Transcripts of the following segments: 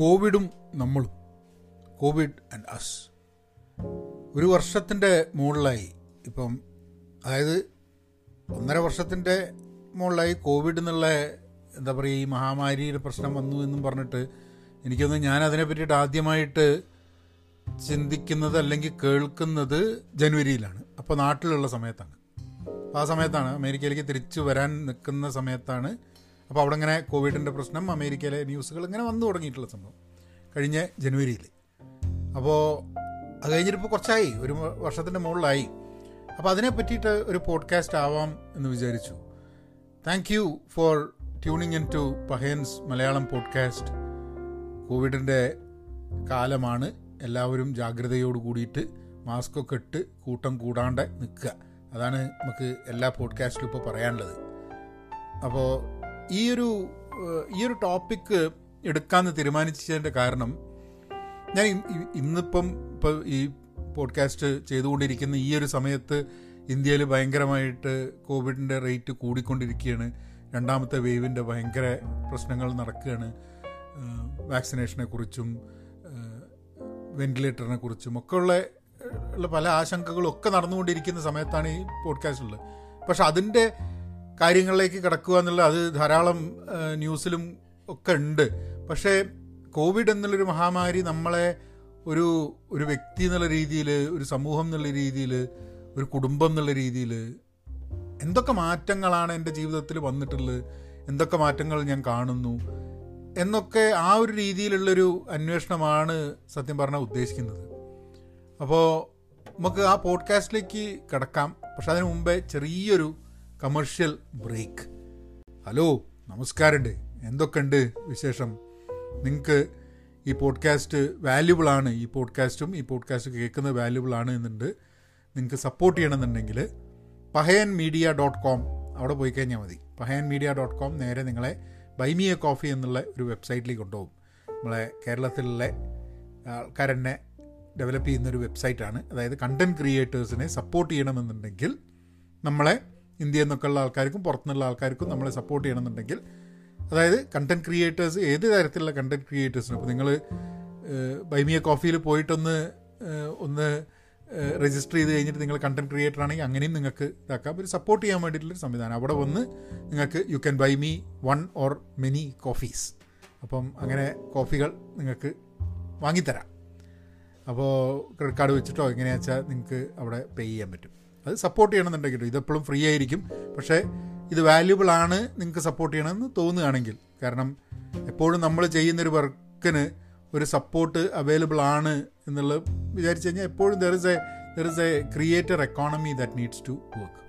കോവിഡും നമ്മളും. Covid and us ഒരു വർഷത്തിന്റെ മുകളിലായി ഇപ്പം അതായത് ഒന്നര വർഷത്തിന്റെ മുകളിലായി കോവിഡ് എന്നുള്ള എന്താ പറയുക ഈ മഹാമാരിയുടെ പ്രശ്നം വന്നു എന്നും പറഞ്ഞിട്ട് എനിക്കൊന്ന് ഞാൻ അതിനെ പറ്റിയിട്ട് ആദ്യമായിട്ട് ചിന്തിക്കുന്നത് അല്ലെങ്കിൽ കേൾക്കുന്നത് ജനുവരിയിലാണ്. അപ്പോൾ നാട്ടിലുള്ള സമയത്താണ്. അപ്പോൾ ആ സമയത്താണ് അമേരിക്കയിലേക്ക് തിരിച്ചു വരാൻ നിൽക്കുന്ന സമയത്താണ് അപ്പോൾ അവിടെ ഇങ്ങനെ കോവിഡിന്റെ പ്രശ്നം അമേരിക്കയിലെ ന്യൂസുകൾ ഇങ്ങനെ വന്നു തുടങ്ങിയിട്ടുള്ള സംഭവം കഴിഞ്ഞ ജനുവരിയിൽ അപ്പോൾ അത് കഴിഞ്ഞിട്ടിപ്പോൾ കുറച്ചായി ഒരു വർഷത്തിന്റെ മുകളിലായി. അപ്പോൾ അതിനെ പറ്റിയിട്ട് ഒരു പോഡ്കാസ്റ്റ് ആവാം എന്ന് വിചാരിച്ചു. Thank you for tuning in to പഹേൻസ് Malayalam podcast. കോവിഡിന്റെ കാലമാണ് എല്ലാവരും ജാഗ്രതയോട് കൂടിയിട്ട് മാസ്കൊക്കെ ഇട്ട് കൂട്ടം കൂടാണ്ട് നിൽക്കുക. അതാണ് നമുക്ക് എല്ലാ പോഡ്കാസ്റ്റിലും ഇപ്പോൾ പറയാനുള്ളത്. അപ്പോൾ ഈ ഒരു ഈ ഒരു ടോപ്പിക്ക് എടുക്കാമെന്ന് തീരുമാനിച്ചതിന്റെ കാരണം ഞാൻ ഇന്നിപ്പം ഇപ്പോൾ ഈ പോഡ്കാസ്റ്റ് ചെയ്തുകൊണ്ടിരിക്കുന്ന ഈ ഒരു സമയത്ത് ഇന്ത്യയിൽ ഭയങ്കരമായിട്ട് കോവിഡിന്റെ റേറ്റ് കൂടിക്കൊണ്ടിരിക്കുകയാണ്. രണ്ടാമത്തെ വേവിന്റെ ഭയങ്കര പ്രശ്നങ്ങൾ നടക്കുകയാണ്. വാക്സിനേഷനെ കുറിച്ചും വെന്റിലേറ്ററിനെ കുറിച്ചും ഒക്കെ ഉള്ള ഉള്ള പല ആശങ്കകളും ഒക്കെ നടന്നുകൊണ്ടിരിക്കുന്ന സമയത്താണ് ഈ പോഡ്കാസ്റ്റ് ഉള്ളത്. പക്ഷെ അതിന്റെ കാര്യങ്ങളിലേക്ക് കിടക്കുക എന്നുള്ള അത് ധാരാളം ന്യൂസിലും ഒക്കെ ഉണ്ട്. പക്ഷേ കോവിഡ് എന്നുള്ളൊരു മഹാമാരി നമ്മളെ ഒരു ഒരു വ്യക്തി എന്നുള്ള രീതിയിൽ ഒരു സമൂഹം എന്നുള്ള രീതിയിൽ ഒരു കുടുംബം എന്നുള്ള രീതിയിൽ എന്തൊക്കെ മാറ്റങ്ങളാണ് എന്റെ ജീവിതത്തിൽ വന്നിട്ടുള്ളത്? എന്തൊക്കെ മാറ്റങ്ങൾ ഞാൻ കാണുന്നു? എന്നൊക്കെ ആ ഒരു രീതിയിലുള്ളൊരു അന്വേഷണമാണ് സത്യം പറഞ്ഞാൽ ഉദ്ദേശിക്കുന്നത്. അപ്പോൾ നമുക്ക് ആ പോഡ്കാസ്റ്റിലേക്ക് കിടക്കാം. പക്ഷെ അതിന് മുമ്പേ ചെറിയൊരു കമേഴ്ഷ്യൽ ബ്രേക്ക് ഹലോ നമസ്കാരമുണ്ട് എന്തൊക്കെയുണ്ട് വിശേഷം? നിങ്ങൾക്ക് ഈ പോഡ്കാസ്റ്റ് വാല്യുബിൾ ആണ്. ഈ പോഡ്കാസ്റ്റും ഈ പോഡ്കാസ്റ്റ് കേൾക്കുന്നത് വാല്യുബിൾ ആണ് എന്നുണ്ട്. നിങ്ങൾക്ക് സപ്പോർട്ട് ചെയ്യണമെന്നുണ്ടെങ്കിൽ പഹയൻ മീഡിയ ഡോട്ട് കോം അവിടെ പോയി കഴിഞ്ഞാൽ മതി. പഹയൻ മീഡിയ ഡോട്ട് കോം നേരെ നിങ്ങളെ ബൈമിയ കോഫി എന്നുള്ള ഒരു വെബ്സൈറ്റിലേക്ക് കൊണ്ടുപോകും. നമ്മളെ കേരളത്തിലുള്ള ആൾക്കാരെന്നെ ഡെവലപ്പ് ചെയ്യുന്നൊരു വെബ്സൈറ്റാണ് അതായത് കണ്ടന്റ് ക്രിയേറ്റേഴ്സിനെ സപ്പോർട്ട് ചെയ്യണമെന്നുണ്ടെങ്കിൽ നമ്മളെ ഇന്ത്യയിൽ നിന്നൊക്കെയുള്ള ആൾക്കാർക്കും പുറത്തുനിന്നുള്ള ആൾക്കാർക്കും നമ്മളെ സപ്പോർട്ട് ചെയ്യണമെന്നുണ്ടെങ്കിൽ അതായത് കണ്ടന്റ് ക്രിയേറ്റേഴ്സ് ഏത് തരത്തിലുള്ള കണ്ടന്റ് ക്രിയേറ്റേഴ്സിനും അപ്പോൾ നിങ്ങൾ ബൈമിയ കോഫിയിൽ പോയിട്ടൊന്ന് ഒന്ന് രജിസ്റ്റർ ചെയ്ത് കഴിഞ്ഞിട്ട് നിങ്ങൾ കണ്ടന്റ് ക്രിയേറ്റർ ആണെങ്കിൽ അങ്ങനെയും നിങ്ങൾക്ക് ഇതാക്കാം. ഒരു സപ്പോർട്ട് ചെയ്യാൻ വേണ്ടിയിട്ടുള്ളൊരു സംവിധാനം. അവിടെ വന്ന് നിങ്ങൾക്ക് you can buy me one or many coffees അപ്പം അങ്ങനെ കോഫികൾ നിങ്ങൾക്ക് വാങ്ങിത്തരാം. അപ്പോൾ ക്രെഡിറ്റ് കാർഡ് വെച്ചിട്ടോ എങ്ങനെയാച്ചാൽ നിങ്ങൾക്ക് അവിടെ പേ ചെയ്യാൻ പറ്റും. അത് സപ്പോർട്ട് ചെയ്യണമെന്നുണ്ടെങ്കിൽ ഇതെപ്പോഴും ഫ്രീ ആയിരിക്കും. പക്ഷേ ഇത് വാല്യുബിൾ ആണ് നിങ്ങൾക്ക് സപ്പോർട്ട് ചെയ്യണമെന്ന് തോന്നുകയാണെങ്കിൽ. കാരണം എപ്പോഴും നമ്മൾ ചെയ്യുന്നൊരു വർക്കിന് ഒരു സപ്പോർട്ട് അവൈലബിൾ ആണ് എന്നുള്ളത് വിചാരിച്ചു കഴിഞ്ഞാൽ എപ്പോഴും there is a there is a creator economy that needs to work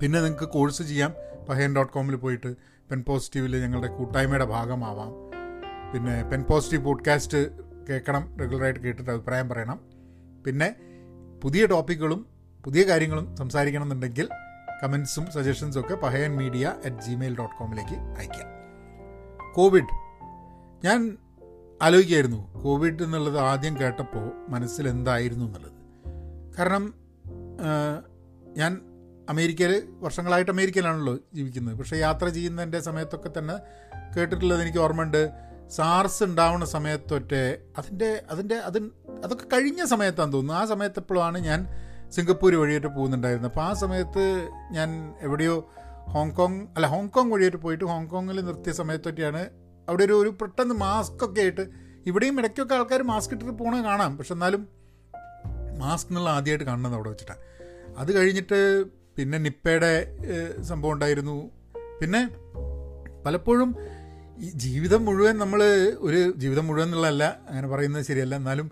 പിന്നെ നിങ്ങൾക്ക് കോഴ്സ് ചെയ്യാം. പഹേൻ ഡോട്ട് കോമിൽ പോയിട്ട് പെൻ പോസിറ്റീവിൽ ഞങ്ങളുടെ കൂട്ടായ്മയുടെ ഭാഗമാവാം. പിന്നെ പെൻ പോസിറ്റീവ് പോഡ്കാസ്റ്റ് കേൾക്കണം റെഗുലറായിട്ട് കേട്ടിട്ട് അഭിപ്രായം പറയണം. പിന്നെ പുതിയ ടോപ്പിക്കുകളും പുതിയ കാര്യങ്ങളും സംസാരിക്കണം എന്നുണ്ടെങ്കിൽ കമൻസും സജഷൻസും ഒക്കെ Pahayan media at gmail dot കോമിലേക്ക് അയക്കാം കോവിഡ്. ഞാൻ ആലോചിക്കായിരുന്നു കോവിഡ് എന്നുള്ളത് ആദ്യം കേട്ടപ്പോൾ മനസ്സിൽ എന്തായിരുന്നു എന്നുള്ളത്. കാരണം ഞാൻ അമേരിക്കയിൽ വർഷങ്ങളായിട്ട് അമേരിക്കയിലാണല്ലോ ജീവിക്കുന്നത്. പക്ഷേ യാത്ര ചെയ്യുന്നതിന്റെ സമയത്തൊക്കെ തന്നെ കേട്ടിട്ടുള്ളത് എനിക്ക് ഓർമ്മയുണ്ട്. സാർസ് ഉണ്ടാവുന്ന സമയത്തൊക്കെ അതിന്റെ അതിന്റെ അത് അതൊക്കെ കഴിഞ്ഞ സമയത്താണെന്ന് തോന്നുന്നു. ആ സമയത്തെപ്പോഴാണ് ഞാൻ സിംഗപ്പൂർ വഴിയായിട്ട് പോകുന്നുണ്ടായിരുന്നു. അപ്പോൾ ആ സമയത്ത് ഞാൻ എവിടെയോ ഹോങ്കോങ് അല്ല ഹോങ്കോങ് വഴിയായിട്ട് പോയിട്ട് ഹോങ്കോങ്ങിൽ നിർത്തിയ സമയത്തൊക്കെയാണ് അവിടെ ഒരു ഒരു പെട്ടെന്ന് മാസ്ക് ഒക്കെ ആയിട്ട് ഇവിടെയും ഇടയ്ക്കൊക്കെ ആൾക്കാർ മാസ്ക് ഇട്ടിട്ട് പോകണത് കാണാം. പക്ഷെ എന്നാലും മാസ്ക് എന്നുള്ള ആദ്യമായിട്ട് കാണുന്നത് അവിടെ വെച്ചിട്ടാണ് അത് കഴിഞ്ഞിട്ട് പിന്നെ നിപ്പയുടെ സംഭവം ഉണ്ടായിരുന്നു. പിന്നെ പലപ്പോഴും ഈ ജീവിതം മുഴുവൻ നമ്മൾ ഒരു ജീവിതം മുഴുവൻ എന്നുള്ളതല്ല അങ്ങനെ പറയുന്നത് ശരിയല്ല. എന്നാലും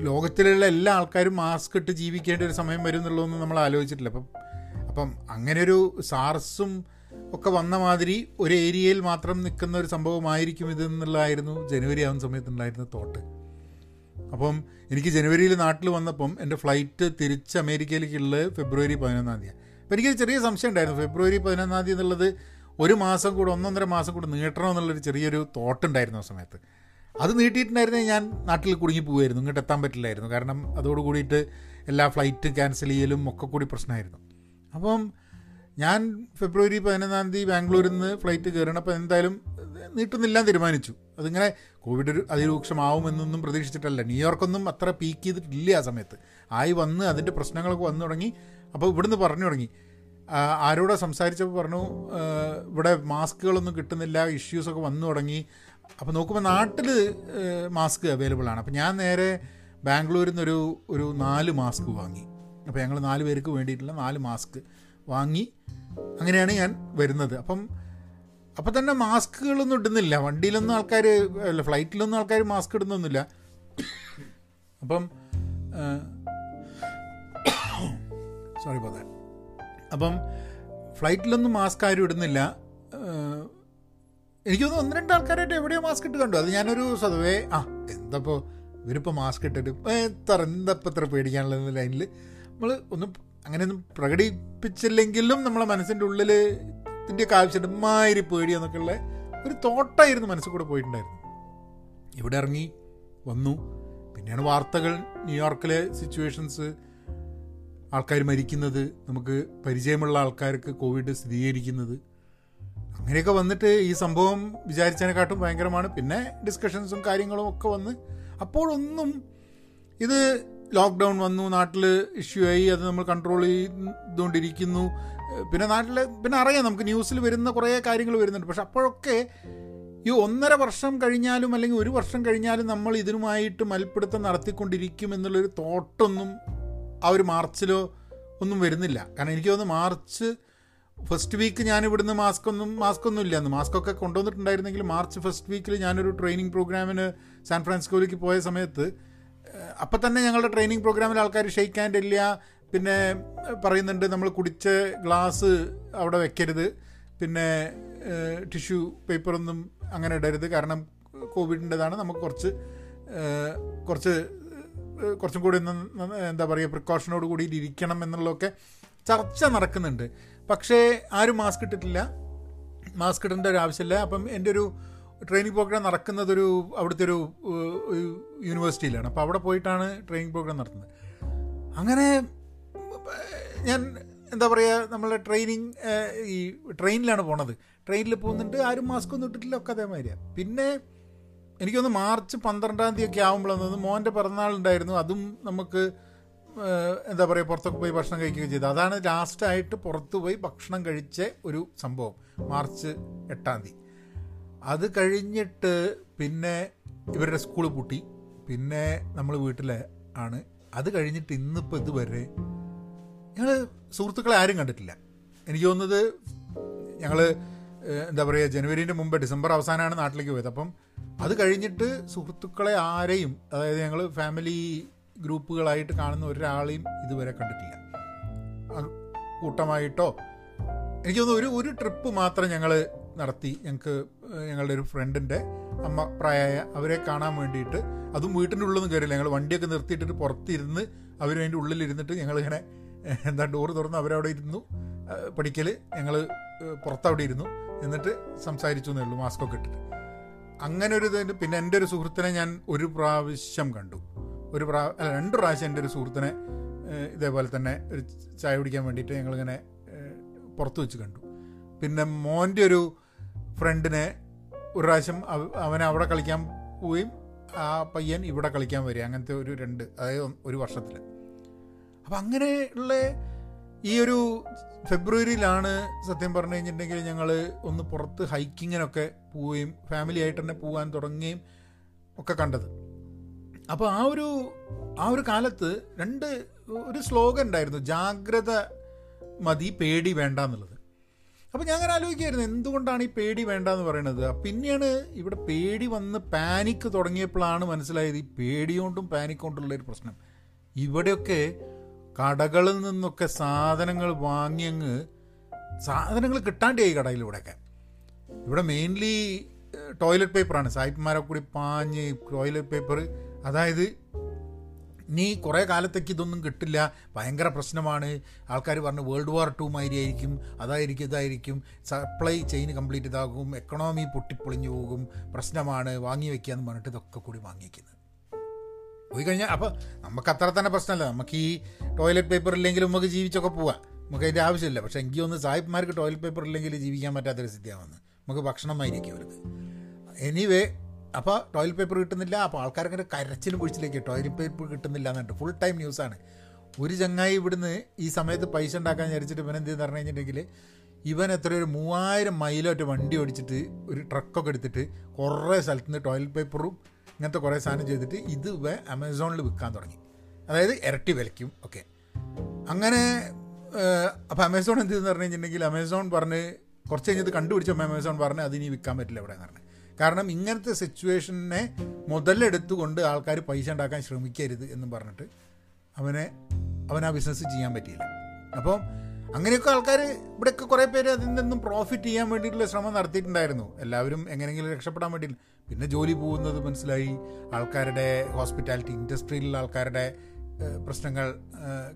ലോകത്തിലുള്ള എല്ലാ ആൾക്കാരും മാസ്ക് ഇട്ട് ജീവിക്കേണ്ട ഒരു സമയം വരും എന്നുള്ളതൊന്നും നമ്മൾ ആലോചിച്ചിട്ടില്ല. അപ്പം അപ്പം അങ്ങനെ ഒരു സാർസും ഒക്കെ വന്ന മാതിരി ഒരു ഏരിയയിൽ മാത്രം നിൽക്കുന്ന ഒരു സംഭവമായിരിക്കും ഇത് എന്നുള്ളതായിരുന്നു ജനുവരി ആവുന്ന സമയത്തുണ്ടായിരുന്ന തോട്ട്. അപ്പം എനിക്ക് ജനുവരിയിൽ നാട്ടിൽ വന്നപ്പം എന്റെ ഫ്ലൈറ്റ് തിരിച്ച് അമേരിക്കയിലേക്കുള്ളത് ഫെബ്രുവരി പതിനൊന്നാം തീയതി. അപ്പം എനിക്കൊരു ചെറിയ സംശയം ഉണ്ടായിരുന്നു. ഫെബ്രുവരി പതിനൊന്നാം തീയതി എന്നുള്ളത് ഒരു മാസം കൂടെ ഒന്നൊന്നര മാസം കൂടെ നീട്ടണം എന്നുള്ളൊരു ചെറിയൊരു തോട്ടുണ്ടായിരുന്നു ആ സമയത്ത്. അത് നീട്ടിയിട്ടുണ്ടായിരുന്നെങ്കിൽ ഞാൻ നാട്ടിൽ കുടുങ്ങി പോകുമായിരുന്നു ഇങ്ങോട്ട് എത്താൻ പറ്റില്ലായിരുന്നു. കാരണം അതോട് കൂടിയിട്ട് എല്ലാ ഫ്ലൈറ്റ് ക്യാൻസൽ ചെയ്യലും ഒക്കെ കൂടി പ്രശ്നമായിരുന്നു. അപ്പം ഞാൻ ഫെബ്രുവരി പതിനൊന്നാം തീയതി ബാംഗ്ലൂരിൽ നിന്ന് ഫ്ലൈറ്റ് കയറണം അപ്പോൾ എന്തായാലും നീട്ടുന്നില്ലാൻ തീരുമാനിച്ചു. അതിങ്ങനെ കോവിഡ് ഒരു അതിരൂക്ഷമാവുമെന്നൊന്നും പ്രതീക്ഷിച്ചിട്ടല്ല. ന്യൂയോർക്കൊന്നും അത്ര പീക്ക് ചെയ്തിട്ടില്ല ആ സമയത്ത്. ആയി വന്ന് അതിന്റെ പ്രശ്നങ്ങളൊക്കെ വന്നു തുടങ്ങി. അപ്പോൾ ഇവിടുന്ന് പറഞ്ഞു തുടങ്ങി. ആരോടെ സംസാരിച്ചപ്പോൾ പറഞ്ഞു ഇവിടെ മാസ്കുകളൊന്നും കിട്ടുന്നില്ല ഇഷ്യൂസൊക്കെ വന്നു തുടങ്ങി. അപ്പോൾ നോക്കുമ്പോൾ നാട്ടിൽ മാസ്ക് അവൈലബിൾ ആണ്. അപ്പോൾ ഞാൻ നേരെ ബാംഗ്ലൂരിൽ നിന്നൊരു ഒരു നാല് മാസ്ക് വാങ്ങി. അപ്പോൾ ഞങ്ങൾ നാല് പേർക്ക് വേണ്ടിയിട്ടുള്ള നാല് മാസ്ക് വാങ്ങി. അങ്ങനെയാണ് ഞാൻ വരുന്നത്. അപ്പം അപ്പം തന്നെ മാസ്കുകളൊന്നും ഇടുന്നില്ല. വണ്ടിയിലൊന്നും ആൾക്കാർ അല്ല ഫ്ലൈറ്റിലൊന്നും ആൾക്കാർ മാസ്ക് ഇടുന്നൊന്നുമില്ല. അപ്പം സോറി പോകാൻ അപ്പം ഫ്ലൈറ്റിലൊന്നും മാസ്ക് ആരും ഇടുന്നില്ല. എനിക്ക് തോന്നുന്നു ഒന്ന് രണ്ട് ആൾക്കാരായിട്ട് എവിടെയോ മാസ്ക് ഇട്ട് കണ്ടു. അത് ഞാനൊരു സ്വതവേ ആ എന്തപ്പോൾ ഇവരിപ്പോൾ മാസ്ക് ഇട്ടിട്ട് എന്തപ്പോൾ ഇത്ര പേടിക്കാനുള്ള ലൈനിൽ നമ്മൾ ഒന്നും അങ്ങനെയൊന്നും പ്രകടിപ്പിച്ചില്ലെങ്കിലും നമ്മളെ മനസ്സിന്റെ ഉള്ളിൽ ഇതിന്റെ ആവശ്യമുണ്ട് മാതിരി പേടി ഉള്ള ഒരു തോട്ടായിരുന്നു മനസ്സിൽ കൂടെ പോയിട്ടുണ്ടായിരുന്നു ഇവിടെ ഇറങ്ങി വന്നു. പിന്നെയാണ് വാർത്തകൾ ന്യൂയോർക്കിലെ സിറ്റുവേഷൻസ് ആൾക്കാർ മരിക്കുന്നത് നമുക്ക് പരിചയമുള്ള ആൾക്കാർക്ക് കോവിഡ് സ്ഥിരീകരിക്കുന്നത്. അങ്ങനെയൊക്കെ വന്നിട്ട് ഈ സംഭവം വിചാരിച്ചതിനെക്കാട്ടും ഭയങ്കരമാണ്. പിന്നെ ഡിസ്കഷൻസും കാര്യങ്ങളും ഒക്കെ വന്ന്. അപ്പോഴൊന്നും ഇത് ലോക്ക്ഡൗൺ വന്നു നാട്ടിൽ ഇഷ്യൂ ആയി അത് നമ്മൾ കൺട്രോൾ ചെയ്തുകൊണ്ടിരിക്കുന്നു. പിന്നെ നാട്ടിൽ പിന്നെ അറിയാം നമുക്ക് ന്യൂസിൽ വരുന്ന കുറേ കാര്യങ്ങൾ വരുന്നുണ്ട്. പക്ഷെ അപ്പോഴൊക്കെ ഈ ഒന്നര വർഷം കഴിഞ്ഞാലും അല്ലെങ്കിൽ ഒരു വർഷം കഴിഞ്ഞാലും നമ്മൾ ഇതിനുമായിട്ട് മൽപ്പിടുത്തം നടത്തിക്കൊണ്ടിരിക്കും എന്നുള്ളൊരു തോട്ടൊന്നും ആ ഒരു മാർച്ചിലോ ഒന്നും വരുന്നില്ല. കാരണം എനിക്ക് തോന്നുന്നു മാർച്ച് ഫസ്റ്റ് വീക്ക് ഞാൻ ഇവിടുന്ന് മാസ്ക് ഒന്നും മാസ്ക് ഒന്നും ഇല്ലാന്ന് മാസ്ക് ഒക്കെ കൊണ്ടുവന്നിട്ടുണ്ടായിരുന്നെങ്കിൽ മാർച്ച് ഫസ്റ്റ് വീക്കിൽ ഞാനൊരു ട്രെയിനിങ് പ്രോഗ്രാമിന് സാൻ ഫ്രാൻസിസ്കോയിലേക്ക് പോയ സമയത്ത് അപ്പം തന്നെ ഞങ്ങളുടെ ട്രെയിനിങ് പ്രോഗ്രാമിൽ ആൾക്കാർ ഷെയ്ക്ക് ഹാൻഡ് ഇല്ല പിന്നെ പറയുന്നുണ്ട് നമ്മൾ കുടിച്ച ഗ്ലാസ് അവിടെ വെക്കരുത് പിന്നെ ടിഷ്യൂ പേപ്പറൊന്നും അങ്ങനെ ഇടരുത്. കാരണം കോവിഡിന്റെതാണ് നമുക്ക് കുറച്ച് കുറച്ച് കുറച്ചും കൂടി എന്താ പറയുക പ്രിക്കോഷനോട് കൂടി ഇരിക്കണം എന്നുള്ളതൊക്കെ ചർച്ച നടക്കുന്നുണ്ട്. പക്ഷേ ആരും മാസ്ക് ഇട്ടിട്ടില്ല. മാസ്ക് ഇടേണ്ട ഒരു ആവശ്യമില്ല. അപ്പം എന്റെ ഒരു ട്രെയിനിങ് പ്രോഗ്രാം നടക്കുന്നതൊരു അവിടുത്തെ ഒരു യൂണിവേഴ്സിറ്റിയിലാണ് അപ്പോൾ അവിടെ പോയിട്ടാണ് ട്രെയിനിങ് പ്രോഗ്രാം നടത്തുന്നത്. അങ്ങനെ ഞാൻ എന്താ പറയുക നമ്മളെ ട്രെയിനിങ് ഈ ട്രെയിനിലാണ് പോണത്. ട്രെയിനിൽ പോകുന്നുണ്ട് ആരും മാസ്ക് ഒന്നും ഇട്ടിട്ടില്ല ഒക്കെ അതേമാതിരിയാണ് പിന്നെ എനിക്കൊന്ന് മാർച്ച് പന്ത്രണ്ടാം തീയതി ഒക്കെ ആകുമ്പോഴാണ് മോന്റെ പിറന്നാളുണ്ടായിരുന്നു അതും നമുക്ക് എന്താ പറയുക പുറത്തൊക്കെ പോയി ഭക്ഷണം കഴിക്കുകയും ചെയ്തു. അതാണ് ലാസ്റ്റായിട്ട് പുറത്ത് പോയി ഭക്ഷണം കഴിച്ച ഒരു സംഭവം മാർച്ച് എട്ടാം തീയതി. അത് കഴിഞ്ഞിട്ട് പിന്നെ ഇവരുടെ സ്കൂൾ പൂട്ടി. പിന്നെ നമ്മൾ വീട്ടിലെ ആണ്. അത് കഴിഞ്ഞിട്ട് ഇന്നിപ്പോൾ ഇതുവരെ ഞങ്ങൾ സുഹൃത്തുക്കളെ ആരും കണ്ടിട്ടില്ല. എനിക്ക് തോന്നുന്നത് ഞങ്ങൾ എന്താ പറയുക ജനുവരീന്റെ മുമ്പ് ഡിസംബർ അവസാനമാണ് നാട്ടിലേക്ക് പോയത്. അപ്പം അത് കഴിഞ്ഞിട്ട് സുഹൃത്തുക്കളെ ആരെയും അതായത് ഞങ്ങൾ ഫാമിലി ഗ്രൂപ്പുകളായിട്ട് കാണുന്ന ഒരാളെയും ഇതുവരെ കണ്ടിട്ടില്ല. കൂട്ടമായിട്ടോ? എനിക്ക് തോന്നുന്നു ഒരു ഒരു ട്രിപ്പ് മാത്രം ഞങ്ങൾ നടത്തി. ഞങ്ങൾക്ക് ഞങ്ങളുടെ ഒരു ഫ്രണ്ടിന്റെ അമ്മ പ്രായമായ അവരെ കാണാൻ വേണ്ടിയിട്ട്. അതും വീട്ടിന്റെ ഉള്ളിലൊന്നും കയറില്ല ഞങ്ങൾ വണ്ടിയൊക്കെ നിർത്തിയിട്ടിട്ട് പുറത്തിരുന്ന് അവർ അതിന്റെ ഉള്ളിലിരുന്നിട്ട് ഞങ്ങളിങ്ങനെ എന്താ ഡോർ തുറന്ന് അവരവിടെ ഇരുന്നു. പഠിക്കൽ ഞങ്ങൾ പുറത്തവിടെ ഇരുന്നു. എന്നിട്ട് സംസാരിച്ചു എന്നേ ഉള്ളൂ മാസ്കൊക്കെ ഇട്ടിട്ട്. അങ്ങനെ ഒരു പിന്നെ എന്റെ ഒരു സുഹൃത്തിനെ ഞാൻ ഒരു പ്രാവശ്യം കണ്ടു. ഒരു പ്രാ അല്ല രണ്ട് പ്രാവശ്യം എന്റെ ഒരു സുഹൃത്തിനെ ഇതേപോലെ തന്നെ ഒരു ചായ കുടിക്കാൻ വേണ്ടിയിട്ട് ഞങ്ങളിങ്ങനെ പുറത്ത് വെച്ച് കണ്ടു. പിന്നെ മോന്റെ ഒരു ഫ്രണ്ടിനെ ഒരു പ്രാവശ്യം അവ- അവനെ അവിടെ കളിക്കാൻ പോവുകയും ആ പയ്യൻ ഇവിടെ കളിക്കാൻ വരിക അങ്ങനത്തെ ഒരു രണ്ട് അതായത് ഒരു വർഷത്തിൽ അപ്പം അങ്ങനെയുള്ള ഈ ഒരു ഫെബ്രുവരിയിലാണ് സത്യം പറഞ്ഞു കഴിഞ്ഞിട്ടുണ്ടെങ്കിൽ ഞങ്ങൾ ഒന്ന് പുറത്ത് ഹൈക്കിങ്ങിനൊക്കെ പോവുകയും ഫാമിലി ആയിട്ട് തന്നെ പോകാൻ തുടങ്ങുകയും ഒക്കെ കണ്ടത്. അപ്പോൾ ആ ഒരു ആ ഒരു കാലത്ത് രണ്ട് ഒരു സ്ലോഗൻ ഉണ്ടായിരുന്നു ജാഗ്രത മതി പേടി വേണ്ട എന്നുള്ളത്. അപ്പോൾ ഞാൻ അങ്ങനെ ആലോചിക്കായിരുന്നു എന്തുകൊണ്ടാണ് ഈ പേടി വേണ്ട എന്ന് പറയുന്നത് പിന്നെയാണ് ഇവിടെ പേടി വന്ന് പാനിക്ക് തുടങ്ങിയപ്പോഴാണ് മനസ്സിലായത് ഈ പേടി കൊണ്ടും പാനിക് കൊണ്ടുള്ള ഒരു പ്രശ്നം. ഇവിടെയൊക്കെ കടകളിൽ നിന്നൊക്കെ സാധനങ്ങൾ വാങ്ങിയങ്ങ് സാധനങ്ങൾ കിട്ടാണ്ടായി കടയിലൂടെയൊക്കെ. ഇവിടെ മെയിൻലി ടോയ്ലറ്റ് പേപ്പറാണ് സായിപ്പന്മാരെ കൂടി പാഞ്ഞ് ടോയ്ലറ്റ് പേപ്പർ അതായത് നീ കുറേ കാലത്തേക്ക് ഇതൊന്നും കിട്ടില്ല. ഭയങ്കര പ്രശ്നമാണ്. ആൾക്കാർ പറഞ്ഞു വേൾഡ് വാർ ടു മാതിരി ആയിരിക്കും അതായിരിക്കും ഇതായിരിക്കും. സപ്ലൈ ചെയിൻ കംപ്ലീറ്റ് ഇതാകും എക്കണോമി പൊട്ടിപ്പൊളിഞ്ഞു പോകും. പ്രശ്നമാണ്. വാങ്ങി വെക്കാന്ന് എന്ന് പറഞ്ഞിട്ട് ഇതൊക്കെ കൂടി വാങ്ങിക്കുന്നത്. പോയി കഴിഞ്ഞാൽ അപ്പോൾ നമുക്ക് അത്ര തന്നെ പ്രശ്നമല്ല. നമുക്ക് ഈ ടോയ്ലറ്റ് പേപ്പർ ഇല്ലെങ്കിലും നമുക്ക് ജീവിച്ചൊക്കെ പോവാം. നമുക്ക് അതിന്റെ ആവശ്യമില്ല. പക്ഷേ എനിക്ക് ഒന്ന് സാഹിബ്മാർക്ക് ടോയ്ലറ്റ് പേപ്പർ ഇല്ലെങ്കിൽ ജീവിക്കാൻ പറ്റാത്തൊരു സ്ഥിതിയാവുന്നത് നമുക്ക് ഭക്ഷണമായിരിക്കും അവർക്ക് എനിവേ അപ്പോൾ ടോയ്ലറ്റ് പേപ്പർ കിട്ടുന്നില്ല അപ്പോൾ ആൾക്കാരൊക്കെ കരച്ചിലും പൊഴിച്ചിലേക്ക് ടോയ്ലറ്റ് പേപ്പർ കിട്ടുന്നില്ല എന്നിട്ട് ഫുൾ ടൈം ന്യൂസാണ് ഒരു ചങ്ങായി ഇവിടുന്ന് ഈ സമയത്ത് പൈസ ഉണ്ടാക്കാൻ വിചാരിച്ചിട്ട് ഇവൻ എന്ത് പറഞ്ഞു കഴിഞ്ഞിട്ടുണ്ടെങ്കിൽ ഇവൻ എത്ര ഒരു മൂവായിരം മൈലോട്ട് വണ്ടി ഓടിച്ചിട്ട് ഒരു ട്രക്കൊക്കെ എടുത്തിട്ട് കുറേ സ്ഥലത്ത് നിന്ന് ടോയ്ലറ്റ് പേപ്പറും ഇങ്ങനത്തെ കുറേ സാധനം ചെയ്തിട്ട് ഇത് ഇവ ആമസോണിൽ വിൽക്കാൻ തുടങ്ങി. അതായത് ഇരട്ടി വിലയ്ക്കും ഒക്കെ. അങ്ങനെ അപ്പോൾ ആമസോൺ എന്ത് പറഞ്ഞു കഴിഞ്ഞിട്ടുണ്ടെങ്കിൽ ആമസോൺ പറഞ്ഞ് കുറച്ച് കഴിഞ്ഞത് കണ്ടുപിടിച്ചപ്പോൾ ആമസോൺ പറഞ്ഞ് അതിനി വിൽക്കാൻ പറ്റില്ല ഇവിടെ എന്ന് പറഞ്ഞു. കാരണം ഇങ്ങനത്തെ സിറ്റുവേഷനെ മുതലെടുത്തുകൊണ്ട് ആൾക്കാർ പൈസ ഉണ്ടാക്കാൻ ശ്രമിക്കരുത് എന്ന് പറഞ്ഞിട്ട് അവനെ അവൻ ആ ബിസിനസ് ചെയ്യാൻ പറ്റിയില്ല. അപ്പം അങ്ങനെയൊക്കെ ആൾക്കാർ ഇവിടെയൊക്കെ കുറേ പേര് അതിൽ നിന്നും പ്രോഫിറ്റ് ചെയ്യാൻ വേണ്ടിയിട്ടുള്ള ശ്രമം നടത്തിയിട്ടുണ്ടായിരുന്നു. എല്ലാവരും എങ്ങനെയെങ്കിലും രക്ഷപ്പെടാൻ വേണ്ടി പിന്നെ ജോലി പോകുന്നത് മനസ്സിലായി. ആൾക്കാരുടെ ഹോസ്പിറ്റാലിറ്റി ഇൻഡസ്ട്രിയിലുള്ള ആൾക്കാരുടെ പ്രശ്നങ്ങൾ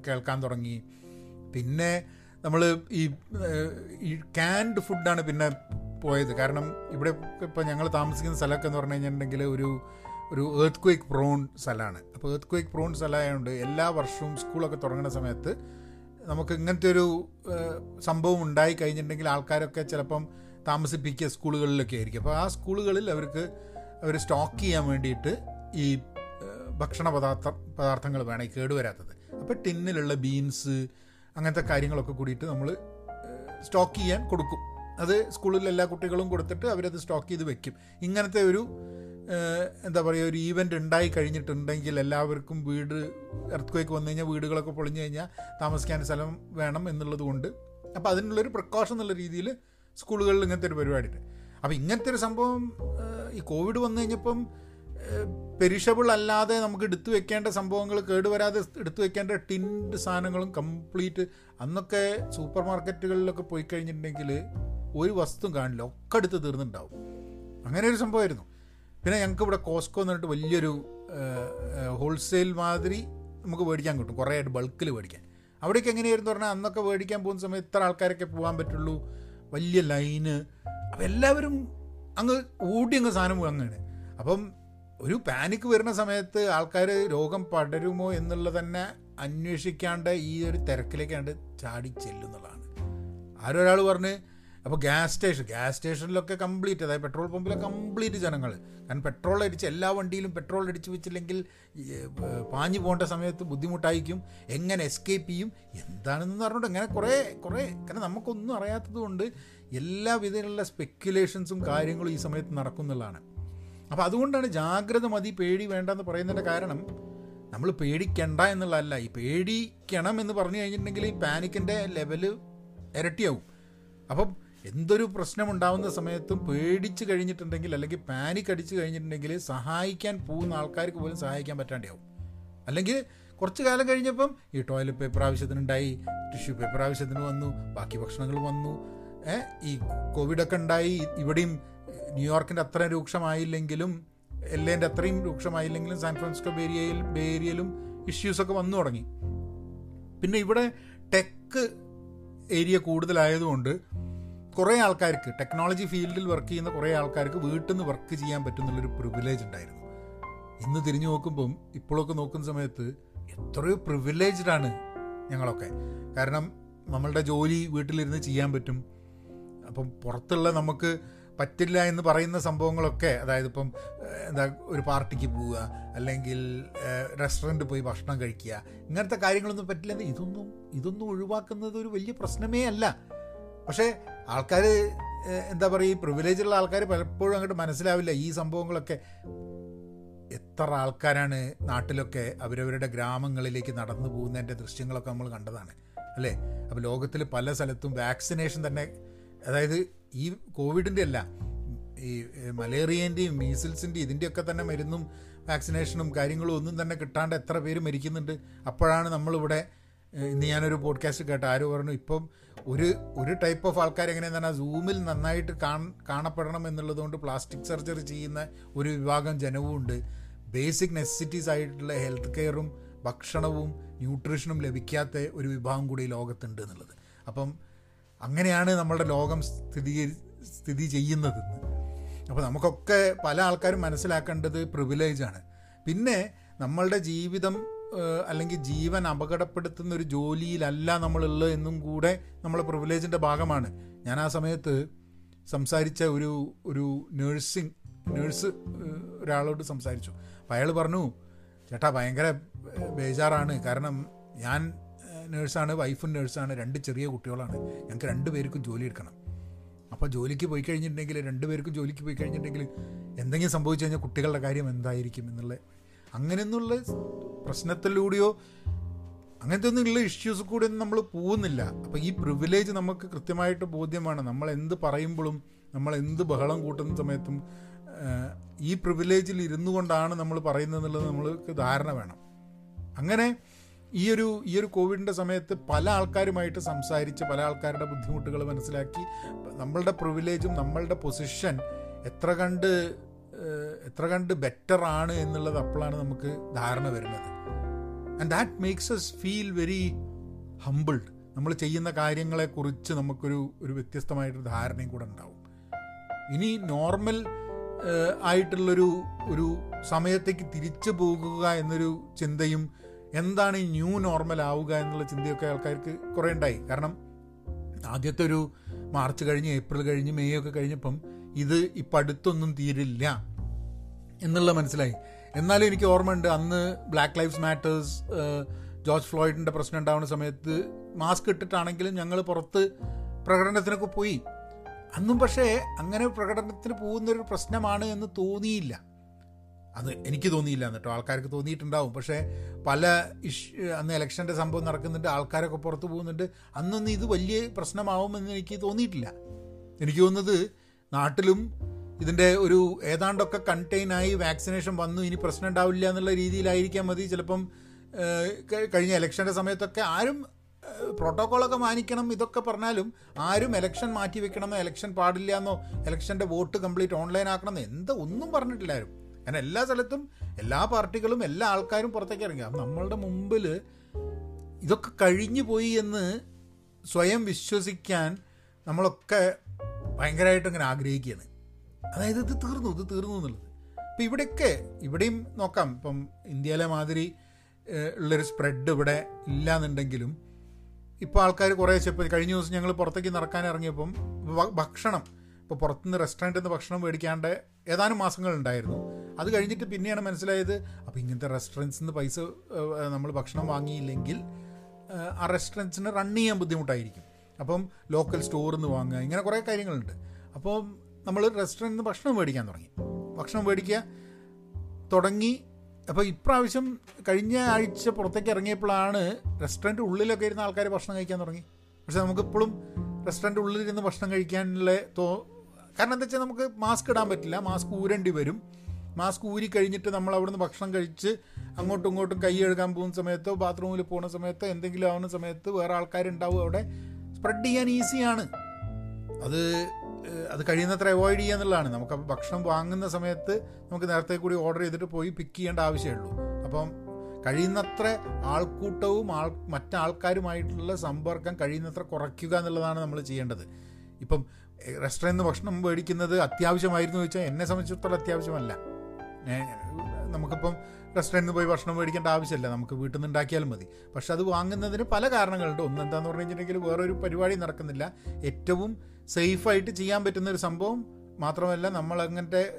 കേൾക്കാൻ തുടങ്ങി. പിന്നെ നമ്മൾ ഈ ഈ ക്യാൻഡ് ഫുഡാണ് പിന്നെ പോയത്. കാരണം ഇവിടെ ഇപ്പോൾ ഞങ്ങൾ താമസിക്കുന്ന സ്ഥലമൊക്കെ എന്ന് പറഞ്ഞു കഴിഞ്ഞിട്ടുണ്ടെങ്കിൽ ഒരു ഒരു ഏർത്ത് ക്വേക്ക് പ്രോൺ സ്ഥലമാണ്. അപ്പോൾ ഏർത്ത് ക്വേക്ക് പ്രോൺ സ്ഥലമായതുകൊണ്ട് എല്ലാ വർഷവും സ്കൂളൊക്കെ തുടങ്ങുന്ന സമയത്ത് നമുക്ക് ഇങ്ങനത്തെ ഒരു സംഭവം ഉണ്ടായി കഴിഞ്ഞിട്ടുണ്ടെങ്കിൽ ആൾക്കാരൊക്കെ ചിലപ്പം താമസിപ്പിക്കുക സ്കൂളുകളിലൊക്കെ ആയിരിക്കും. അപ്പോൾ ആ സ്കൂളുകളിൽ അവർക്ക് അവർ സ്റ്റോക്ക് ചെയ്യാൻ വേണ്ടിയിട്ട് ഈ ഭക്ഷണ പദാർത്ഥ പദാർത്ഥങ്ങൾ വേണം ഈ കേടുവരാത്തത്. അപ്പോൾ ടിന്നിലുള്ള ബീൻസ് അങ്ങനത്തെ കാര്യങ്ങളൊക്കെ കൂടിയിട്ട് നമ്മൾ സ്റ്റോക്ക് ചെയ്യാൻ കൊടുക്കും. അത് സ്കൂളിലെ എല്ലാ കുട്ടികളും കൊടുത്തിട്ട് അവരത് സ്റ്റോക്ക് ചെയ്ത് വെക്കും. ഇങ്ങനത്തെ ഒരു എന്താ പറയുക ഒരു ഈവന്റ് ഉണ്ടായി കഴിഞ്ഞിട്ടുണ്ടെങ്കിൽ എല്ലാവർക്കും വീട് എർത്ത് വന്നു കഴിഞ്ഞാൽ വീടുകളൊക്കെ പൊളിഞ്ഞു കഴിഞ്ഞാൽ താമസിക്കാൻ സ്ഥലം വേണം എന്നുള്ളത് കൊണ്ട്. അപ്പോൾ അതിനുള്ളൊരു പ്രിക്കോഷൻ എന്നുള്ള രീതിയിൽ സ്കൂളുകളിൽ ഇങ്ങനത്തെ ഒരു പരിപാടി ഉണ്ട് അപ്പോൾ ഇങ്ങനത്തെ ഒരു സംഭവം ഈ കോവിഡ് വന്നു കഴിഞ്ഞപ്പം പെരിഷബിൾ അല്ലാതെ നമുക്ക് എടുത്തു വെക്കേണ്ട സംഭവങ്ങൾ കേടുവരാതെ എടുത്തു വെക്കേണ്ട ടിൻഡ് സാധനങ്ങളും കംപ്ലീറ്റ് അന്നൊക്കെ സൂപ്പർ മാർക്കറ്റുകളിലൊക്കെ പോയി കഴിഞ്ഞിട്ടുണ്ടെങ്കിൽ ഒരു വസ്തു കാണില്ല. ഒക്കെ എടുത്ത് തീർന്നിട്ടുണ്ടാവും. അങ്ങനെ ഒരു സംഭവമായിരുന്നു. പിന്നെ ഞങ്ങൾക്ക് ഇവിടെ കോസ്കോ എന്ന് പറഞ്ഞിട്ട് വലിയൊരു ഹോൾസെയിൽ മാതിരി നമുക്ക് മേടിക്കാൻ കിട്ടും. കുറേ ബൾക്കിൽ മേടിക്കാൻ. അവിടേക്ക് എങ്ങനെയായിരുന്നു പറഞ്ഞാൽ അന്നൊക്കെ മേടിക്കാൻ പോകുന്ന സമയത്ത് ഇത്ര ആൾക്കാരൊക്കെ പോകാൻ പറ്റുള്ളൂ. വലിയ ലൈന് അപ്പം എല്ലാവരും അങ്ങ് ഓടി അങ്ങ് സാധനം വാങ്ങുകയാണ്. അപ്പം ഒരു പാനിക് വരുന്ന സമയത്ത് ആൾക്കാർ രോഗം പടരുമോ എന്നുള്ളത് തന്നെ അന്വേഷിക്കാണ്ട് ഈ ഒരു തിരക്കിലേക്കാണ്ട് ചാടി ചെല്ലുന്നതാണ്. ആരൊരാൾ പറഞ്ഞ് അപ്പോൾ ഗ്യാസ് സ്റ്റേഷൻ ഗ്യാസ് സ്റ്റേഷനിലൊക്കെ കംപ്ലീറ്റ് അതായത് പെട്രോൾ പമ്പിലെ കംപ്ലീറ്റ് ജനങ്ങൾ കാരണം പെട്രോൾ അടിച്ച് എല്ലാ വണ്ടിയിലും പെട്രോൾ അടിച്ച് വെച്ചില്ലെങ്കിൽ പാഞ്ഞു പോകേണ്ട സമയത്ത് ബുദ്ധിമുട്ടായിരിക്കും. എങ്ങനെ എസ്കേപ്പ് ചെയ്യും? എന്താണെന്ന് പറഞ്ഞിട്ട് അങ്ങനെ കുറേ കുറേ കാരണം നമുക്കൊന്നും അറിയാത്തത് കൊണ്ട് എല്ലാ വിധത്തിലുള്ള സ്പെക്കുലേഷൻസും കാര്യങ്ങളും ഈ സമയത്ത് നടക്കുന്നുള്ളതാണ്. അപ്പോൾ അതുകൊണ്ടാണ് ജാഗ്രത മതി പേടി വേണ്ട എന്ന് പറയുന്നതിന്റെ കാരണം നമ്മൾ പേടിക്കണ്ട എന്നുള്ളതല്ല. ഈ പേടിക്കണം എന്ന് പറഞ്ഞു കഴിഞ്ഞിട്ടുണ്ടെങ്കിൽ ഈ പാനിക്കിന്റെ ലെവൽ ഇരട്ടിയാവും. അപ്പം എന്തൊരു പ്രശ്നം ഉണ്ടാകുന്ന സമയത്തും പേടിച്ച് കഴിഞ്ഞിട്ടുണ്ടെങ്കിൽ അല്ലെങ്കിൽ പാനിക് അടിച്ച് കഴിഞ്ഞിട്ടുണ്ടെങ്കിൽ സഹായിക്കാൻ പോകുന്ന ആൾക്കാർക്ക് പോലും സഹായിക്കാൻ പറ്റാണ്ടാവും അല്ലെങ്കിൽ കുറച്ച് കാലം കഴിഞ്ഞപ്പം ഈ ടോയ്ലറ്റ് പേപ്പർ ആവശ്യത്തിനുണ്ടായി ടിഷ്യൂ പേപ്പർ ആവശ്യത്തിന് വന്നു ബാക്കി ഭക്ഷണങ്ങൾ വന്നു ഈ കോവിഡൊക്കെ ഉണ്ടായി ഇവിടെയും ന്യൂയോർക്കിന്റെ അത്ര രൂക്ഷമായില്ലെങ്കിലും എല്ലേന്റെ അത്രയും രൂക്ഷമായില്ലെങ്കിലും സാൻ ഫ്രാൻസിസ്കോ ബേരിയയിൽ ബേരിയയിലും ഇഷ്യൂസൊക്കെ വന്നു തുടങ്ങി. പിന്നെ ഇവിടെ ടെക്ക് ഏരിയ കൂടുതലായതുകൊണ്ട് കുറേ ആൾക്കാർക്ക് ടെക്നോളജി ഫീൽഡിൽ വർക്ക് ചെയ്യുന്ന കുറേ ആൾക്കാർക്ക് വീട്ടിൽ നിന്ന് വർക്ക് ചെയ്യാൻ പറ്റുന്നുള്ളൊരു പ്രിവിലേജ് ഉണ്ടായിരുന്നു. ഇന്ന് തിരിഞ്ഞു നോക്കുമ്പം ഇപ്പോഴൊക്കെ നോക്കുന്ന സമയത്ത് എത്രയോ പ്രിവിലേജ്ഡ് ആണ് ഞങ്ങളൊക്കെ. കാരണം നമ്മളുടെ ജോലി വീട്ടിലിരുന്ന് ചെയ്യാൻ പറ്റും. അപ്പം പുറത്തുള്ള നമുക്ക് പറ്റില്ല എന്ന് പറയുന്ന സംഭവങ്ങളൊക്കെ അതായത് ഇപ്പം എന്താ ഒരു പാർട്ടിക്ക് പോവുക അല്ലെങ്കിൽ റെസ്റ്റോറന്റ് പോയി ഭക്ഷണം കഴിക്കുക ഇങ്ങനത്തെ കാര്യങ്ങളൊന്നും പറ്റില്ല ഇതൊന്നും ഇതൊന്നും ഒഴിവാക്കുന്നത് ഒരു വലിയ പ്രശ്നമേ അല്ല. പക്ഷേ ആൾക്കാർ എന്താ പറയുക ഈ പ്രിവിലേജുള്ള ആൾക്കാർ പലപ്പോഴും അങ്ങോട്ട് മനസ്സിലാവില്ല ഈ സംഭവങ്ങളൊക്കെ. എത്ര ആൾക്കാരാണ് നാട്ടിലൊക്കെ അവരവരുടെ ഗ്രാമങ്ങളിലേക്ക് നടന്നു പോകുന്നതിന്റെ ദൃശ്യങ്ങളൊക്കെ നമ്മൾ കണ്ടതാണ് അല്ലേ? അപ്പോൾ ലോകത്തിൽ പല സ്ഥലത്തും വാക്സിനേഷൻ തന്നെ അതായത് ഈ കോവിഡിന്റെ അല്ല ഈ മലേറിയേന്റെയും മീസിൽസിന്റെയും ഇതിന്റെയൊക്കെ തന്നെ മരുന്നും വാക്സിനേഷനും കാര്യങ്ങളും ഒന്നും തന്നെ കിട്ടാണ്ട് എത്ര പേര് മരിക്കുന്നുണ്ട്. അപ്പോഴാണ് നമ്മളിവിടെ ഇന്ന് ഞാനൊരു പോഡ്കാസ്റ്റ് കേട്ട ആര് പറഞ്ഞു ഇപ്പം ഒരു ഒരു ടൈപ്പ് ഓഫ് ആൾക്കാർ എങ്ങനെയാന്ന് പറഞ്ഞാൽ സൂമിൽ നന്നായിട്ട് കാണപ്പെടണം എന്നുള്ളതുകൊണ്ട് പ്ലാസ്റ്റിക് സർജറി ചെയ്യുന്ന ഒരു വിഭാഗം ജനവും ഉണ്ട്. ബേസിക് നെസസിറ്റീസ് ആയിട്ടുള്ള ഹെൽത്ത് കെയറും ഭക്ഷണവും ന്യൂട്രീഷനും ലഭിക്കാത്ത ഒരു വിഭാഗം കൂടി ലോകത്തുണ്ട് എന്നുള്ളത്. അപ്പം അങ്ങനെയാണ് നമ്മളുടെ ലോകം സ്ഥിതി സ്ഥിതി ചെയ്യുന്നതെന്ന്. അപ്പോൾ നമുക്കൊക്കെ പല ആൾക്കാരും മനസ്സിലാക്കേണ്ടത് പ്രിവിലേജാണ് പിന്നെ നമ്മളുടെ ജീവിതം അല്ലെങ്കിൽ ജീവൻ അപകടപ്പെടുത്തുന്ന ഒരു ജോലിയിലല്ല നമ്മളുള്ളത് എന്നും കൂടെ നമ്മളെ പ്രിവിലേജിന്റെ ഭാഗമാണ്. ഞാൻ ആ സമയത്ത് സംസാരിച്ച ഒരു ഒരു നേഴ്സിംഗ് നേഴ്സ് ഒരാളോട് സംസാരിച്ചു. അപ്പോൾ അയാൾ പറഞ്ഞു ചേട്ടാ ഭയങ്കര ബേജാറാണ്. കാരണം ഞാൻ നേഴ്സാണ് വൈഫും നേഴ്സാണ് രണ്ട് ചെറിയ കുട്ടികളാണ്. ഞങ്ങൾക്ക് രണ്ട് പേർക്കും ജോലി എടുക്കണം. അപ്പോൾ ജോലിക്ക് പോയി കഴിഞ്ഞിട്ടുണ്ടെങ്കിൽ രണ്ടുപേർക്കും ജോലിക്ക് പോയി കഴിഞ്ഞിട്ടുണ്ടെങ്കിൽ എന്തെങ്കിലും സംഭവിച്ചു കഴിഞ്ഞാൽ കുട്ടികളുടെ കാര്യം എന്തായിരിക്കും എന്നുള്ള അങ്ങനെയൊന്നുള്ള പ്രശ്നത്തിലൂടെയോ അങ്ങനത്തെ ഒന്നുള്ള ഇഷ്യൂസ് കൂടെ ഒന്നും നമ്മൾ പോകുന്നില്ല. അപ്പോൾ ഈ പ്രിവിലേജ് നമുക്ക് കൃത്യമായിട്ട് ബോധ്യമാണ്. നമ്മൾ എന്ത് പറയുമ്പോഴും നമ്മൾ എന്ത് ബഹളം കൂട്ടുന്ന സമയത്തും ഈ പ്രിവിലേജിൽ ഇരുന്നു കൊണ്ടാണ് നമ്മൾ പറയുന്നത് എന്നുള്ളത് നമ്മൾക്ക് ധാരണ വേണം. അങ്ങനെ ഈ ഒരു ഈ ഒരു കോവിഡിന്റെ സമയത്ത് പല ആൾക്കാരുമായിട്ട് സംസാരിച്ച് പല ആൾക്കാരുടെ ബുദ്ധിമുട്ടുകൾ മനസ്സിലാക്കി നമ്മളുടെ പ്രിവിലേജും നമ്മളുടെ പൊസിഷൻ എത്ര കണ്ട് എത്ര കണ്ട് ബെറ്റർ ആണ് എന്നുള്ളത് അപ്പോഴാണ് നമുക്ക് ധാരണ വരുന്നത്. And that makes us feel very humbled നമ്മൾ ചെയ്യുന്ന കാര്യങ്ങളെക്കുറിച്ച് നമുക്കൊരു ഒരു വ്യത്യസ്തമായിട്ടൊരു ധാരണയും കൂടെ ഉണ്ടാവും. ഇനി നോർമൽ ആയിട്ടുള്ളൊരു ഒരു സമയത്തേക്ക് തിരിച്ചു പോകുക എന്നൊരു ചിന്തയും എന്താണ് ഈ ന്യൂ നോർമൽ ആവുക എന്നുള്ള ചിന്തയൊക്കെ ആൾക്കാർക്ക് കുറേ ഉണ്ടായി. കാരണം ആദ്യത്തെ ഒരു മാർച്ച് കഴിഞ്ഞ് ഏപ്രിൽ കഴിഞ്ഞ് മെയ് ഒക്കെ കഴിഞ്ഞപ്പം ഇത് ഇപ്പം അടുത്തൊന്നും തീരില്ല എന്നുള്ള മനസ്സിലായി. എന്നാലും എനിക്ക് ഓർമ്മയുണ്ട് അന്ന് ബ്ലാക്ക് ലൈഫ്സ് മാറ്റേഴ്സ് ജോർജ് ഫ്ലോയിഡിന്റെ പ്രശ്നം ഉണ്ടാവുന്ന സമയത്ത് മാസ്ക് ഇട്ടിട്ടാണെങ്കിലും ഞങ്ങൾ പുറത്ത് പ്രകടനത്തിനൊക്കെ പോയി. അന്നും പക്ഷേ അങ്ങനെ പ്രകടനത്തിന് പോകുന്നൊരു പ്രശ്നമാണ് എന്ന് തോന്നിയില്ല. അത് എനിക്ക് തോന്നിയില്ല എന്നിട്ടോ. ആൾക്കാർക്ക് തോന്നിയിട്ടുണ്ടാവും. പക്ഷേ പല ഇഷ് അന്ന് ഇലക്ഷന്റെ സംഭവം നടക്കുന്നുണ്ട് ആൾക്കാരൊക്കെ പുറത്തു പോകുന്നുണ്ട്. അന്നൊന്നും ഇത് വലിയ പ്രശ്നമാവുമെന്ന് എനിക്ക് തോന്നിയിട്ടില്ല. എനിക്ക് തോന്നുന്നത് നാട്ടിലും ഇതിന്റെ ഒരു ഏതാണ്ടൊക്കെ കണ്ടെയ്നായി വാക്സിനേഷൻ വന്നു ഇനി പ്രശ്നം ഉണ്ടാവില്ല എന്നുള്ള രീതിയിലായിരിക്കാം മതി. ചിലപ്പം കഴിഞ്ഞ ഇലക്ഷന്റെ സമയത്തൊക്കെ ആരും പ്രോട്ടോക്കോളൊക്കെ മാനിക്കണം ഇതൊക്കെ പറഞ്ഞാലും ആരും ഇലക്ഷൻ മാറ്റി വെക്കണമെന്നോ ഇലക്ഷൻ പാടില്ല എന്നോ ഇലക്ഷന്റെ വോട്ട് കംപ്ലീറ്റ് ഓൺലൈൻ ആക്കണമെന്നോ എന്താ ഒന്നും പറഞ്ഞിട്ടില്ല ആരും. കാരണം എല്ലാ സ്ഥലത്തും എല്ലാ പാർട്ടികളും എല്ലാ ആൾക്കാരും പുറത്തേക്ക് ഇറങ്ങി. അപ്പം നമ്മളുടെ മുമ്പിൽ ഇതൊക്കെ കഴിഞ്ഞു പോയി എന്ന് സ്വയം വിശ്വസിക്കാൻ നമ്മളൊക്കെ ഭയങ്കരമായിട്ട് ഇങ്ങനെ ആഗ്രഹിക്കുകയാണ്. അതായത് ഇത് തീർന്നു ഇത് തീർന്നു എന്നുള്ളത്. അപ്പം ഇവിടെയൊക്കെ ഇവിടെയും നോക്കാം. ഇപ്പം ഇന്ത്യയിലെ മാതിരി ഉള്ളൊരു സ്പ്രെഡ് ഇവിടെ ഇല്ലാന്നുണ്ടെങ്കിലും ഇപ്പോൾ ആൾക്കാർ കുറേ ഇപ്പോൾ കഴിഞ്ഞ ദിവസം ഞങ്ങൾ പുറത്തേക്ക് നടക്കാൻ ഇറങ്ങിയപ്പം ഭക്ഷണം ഇപ്പോൾ പുറത്തുനിന്ന് റെസ്റ്റോറന്റിൽ നിന്ന് ഭക്ഷണം മേടിക്കാണ്ട് ഏതാനും മാസങ്ങൾ ഉണ്ടായിരുന്നു. അത് കഴിഞ്ഞിട്ട് പിന്നെയാണ് മനസ്സിലായത് അപ്പോൾ ഇങ്ങനത്തെ റെസ്റ്റോറന്റ്സിൽ നിന്ന് പൈസ നമ്മൾ ഭക്ഷണം വാങ്ങിയില്ലെങ്കിൽ ആ റെസ്റ്റോറന്റ്സിന് റൺ ചെയ്യാൻ ബുദ്ധിമുട്ടായിരിക്കും. അപ്പം ലോക്കൽ സ്റ്റോറിൽ നിന്ന് വാങ്ങുക ഇങ്ങനെ കുറേ കാര്യങ്ങളുണ്ട്. അപ്പോൾ നമ്മൾ റെസ്റ്റോറന്റിൽ നിന്ന് ഭക്ഷണം മേടിക്കാൻ തുടങ്ങി. ഭക്ഷണം മേടിക്കുക തുടങ്ങി. അപ്പോൾ ഇപ്രാവശ്യം കഴിഞ്ഞ ആഴ്ച പുറത്തേക്ക് ഇറങ്ങിയപ്പോഴാണ് റെസ്റ്റോറന്റ് ഉള്ളിലൊക്കെ ഇരുന്ന ആൾക്കാർ ഭക്ഷണം കഴിക്കാൻ തുടങ്ങി. പക്ഷെ നമുക്കിപ്പോഴും റെസ്റ്റോറന്റ് ഉള്ളിലിരുന്ന് ഭക്ഷണം കഴിക്കാനുള്ള തോ കാരണം എന്താ വെച്ചാൽ നമുക്ക് മാസ്ക് ഇടാൻ പറ്റില്ല. മാസ്ക് ഊരേണ്ടി വരും. മാസ്ക് ഊരി കഴിഞ്ഞിട്ട് നമ്മൾ അവിടുന്ന് ഭക്ഷണം കഴിച്ച് അങ്ങോട്ടും ഇങ്ങോട്ടും കൈ കഴുകാൻ പോകുന്ന സമയത്തോ ബാത്റൂമിൽ പോകുന്ന സമയത്തോ എന്തെങ്കിലും ആവുന്ന സമയത്ത് വേറെ ആൾക്കാരുണ്ടാവും അവിടെ. സ്പ്രെഡ് ചെയ്യാൻ ഈസിയാണ് അത് അത് കഴിയുന്നത്ര അവോയ്ഡ് ചെയ്യുക എന്നുള്ളതാണ്. നമുക്ക് ഭക്ഷണം വാങ്ങുന്ന സമയത്ത് നമുക്ക് നേരത്തെ കൂടി ഓർഡർ ചെയ്തിട്ട് പോയി പിക്ക് ചെയ്യേണ്ട ആവശ്യമുള്ളൂ അപ്പം കഴിയുന്നത്ര ആൾക്കൂട്ടവും ആൾ മറ്റാൾക്കാരുമായിട്ടുള്ള സമ്പർക്കം കഴിയുന്നത്ര കുറയ്ക്കുക എന്നുള്ളതാണ് നമ്മൾ ചെയ്യേണ്ടത്. ഇപ്പം റെസ്റ്റോറന്റിൽ നിന്ന് ഭക്ഷണം മേടിക്കുന്നത് അത്യാവശ്യമായിരുന്നു ചോദിച്ചാൽ എന്നെ സംബന്ധിച്ചിടത്തോളം അത്യാവശ്യമല്ല. നമുക്കിപ്പം റെസ്റ്റോറന്റിൽ നിന്ന് പോയി ഭക്ഷണം മേടിക്കേണ്ട ആവശ്യമില്ല. നമുക്ക് വീട്ടിൽ നിന്ന് ഉണ്ടാക്കിയാലും മതി. പക്ഷെ അത് വാങ്ങുന്നതിന് പല കാരണങ്ങളുണ്ട്. ഒന്ന് എന്താന്ന് പറഞ്ഞു കഴിഞ്ഞിട്ടുണ്ടെങ്കിൽ വേറൊരു പരിപാടി നടക്കുന്നില്ല. ഏറ്റവും സേഫായിട്ട് ചെയ്യാൻ പറ്റുന്ന ഒരു സംഭവം മാത്രമല്ല നമ്മൾ അങ്ങനത്തെ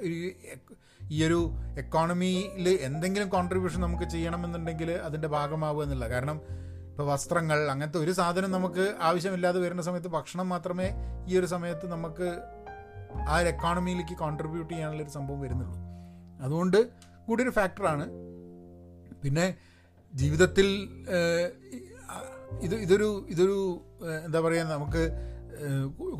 ഈ ഒരു എക്കോണമിയിൽ എന്തെങ്കിലും കോൺട്രിബ്യൂഷൻ നമുക്ക് ചെയ്യണമെന്നുണ്ടെങ്കിൽ അതിന്റെ ഭാഗമാവുക എന്നുള്ള കാരണം ഇപ്പോൾ വസ്ത്രങ്ങൾ അങ്ങനത്തെ ഒരു സാധനം നമുക്ക് ആവശ്യമില്ലാതെ വരുന്ന സമയത്ത് ഭക്ഷണം മാത്രമേ ഈ ഒരു സമയത്ത് നമുക്ക് ആ ഒരു എക്കോണമിയിലേക്ക് കോൺട്രിബ്യൂട്ട് ചെയ്യാനുള്ള ഒരു സംഭവം വരുന്നുള്ളൂ. അതുകൊണ്ട് കൂടി ഒരു ഫാക്ടറാണ് പിന്നെ ജീവിതത്തിൽ ഇത് ഇതൊരു ഇതൊരു എന്താ പറയുക നമുക്ക്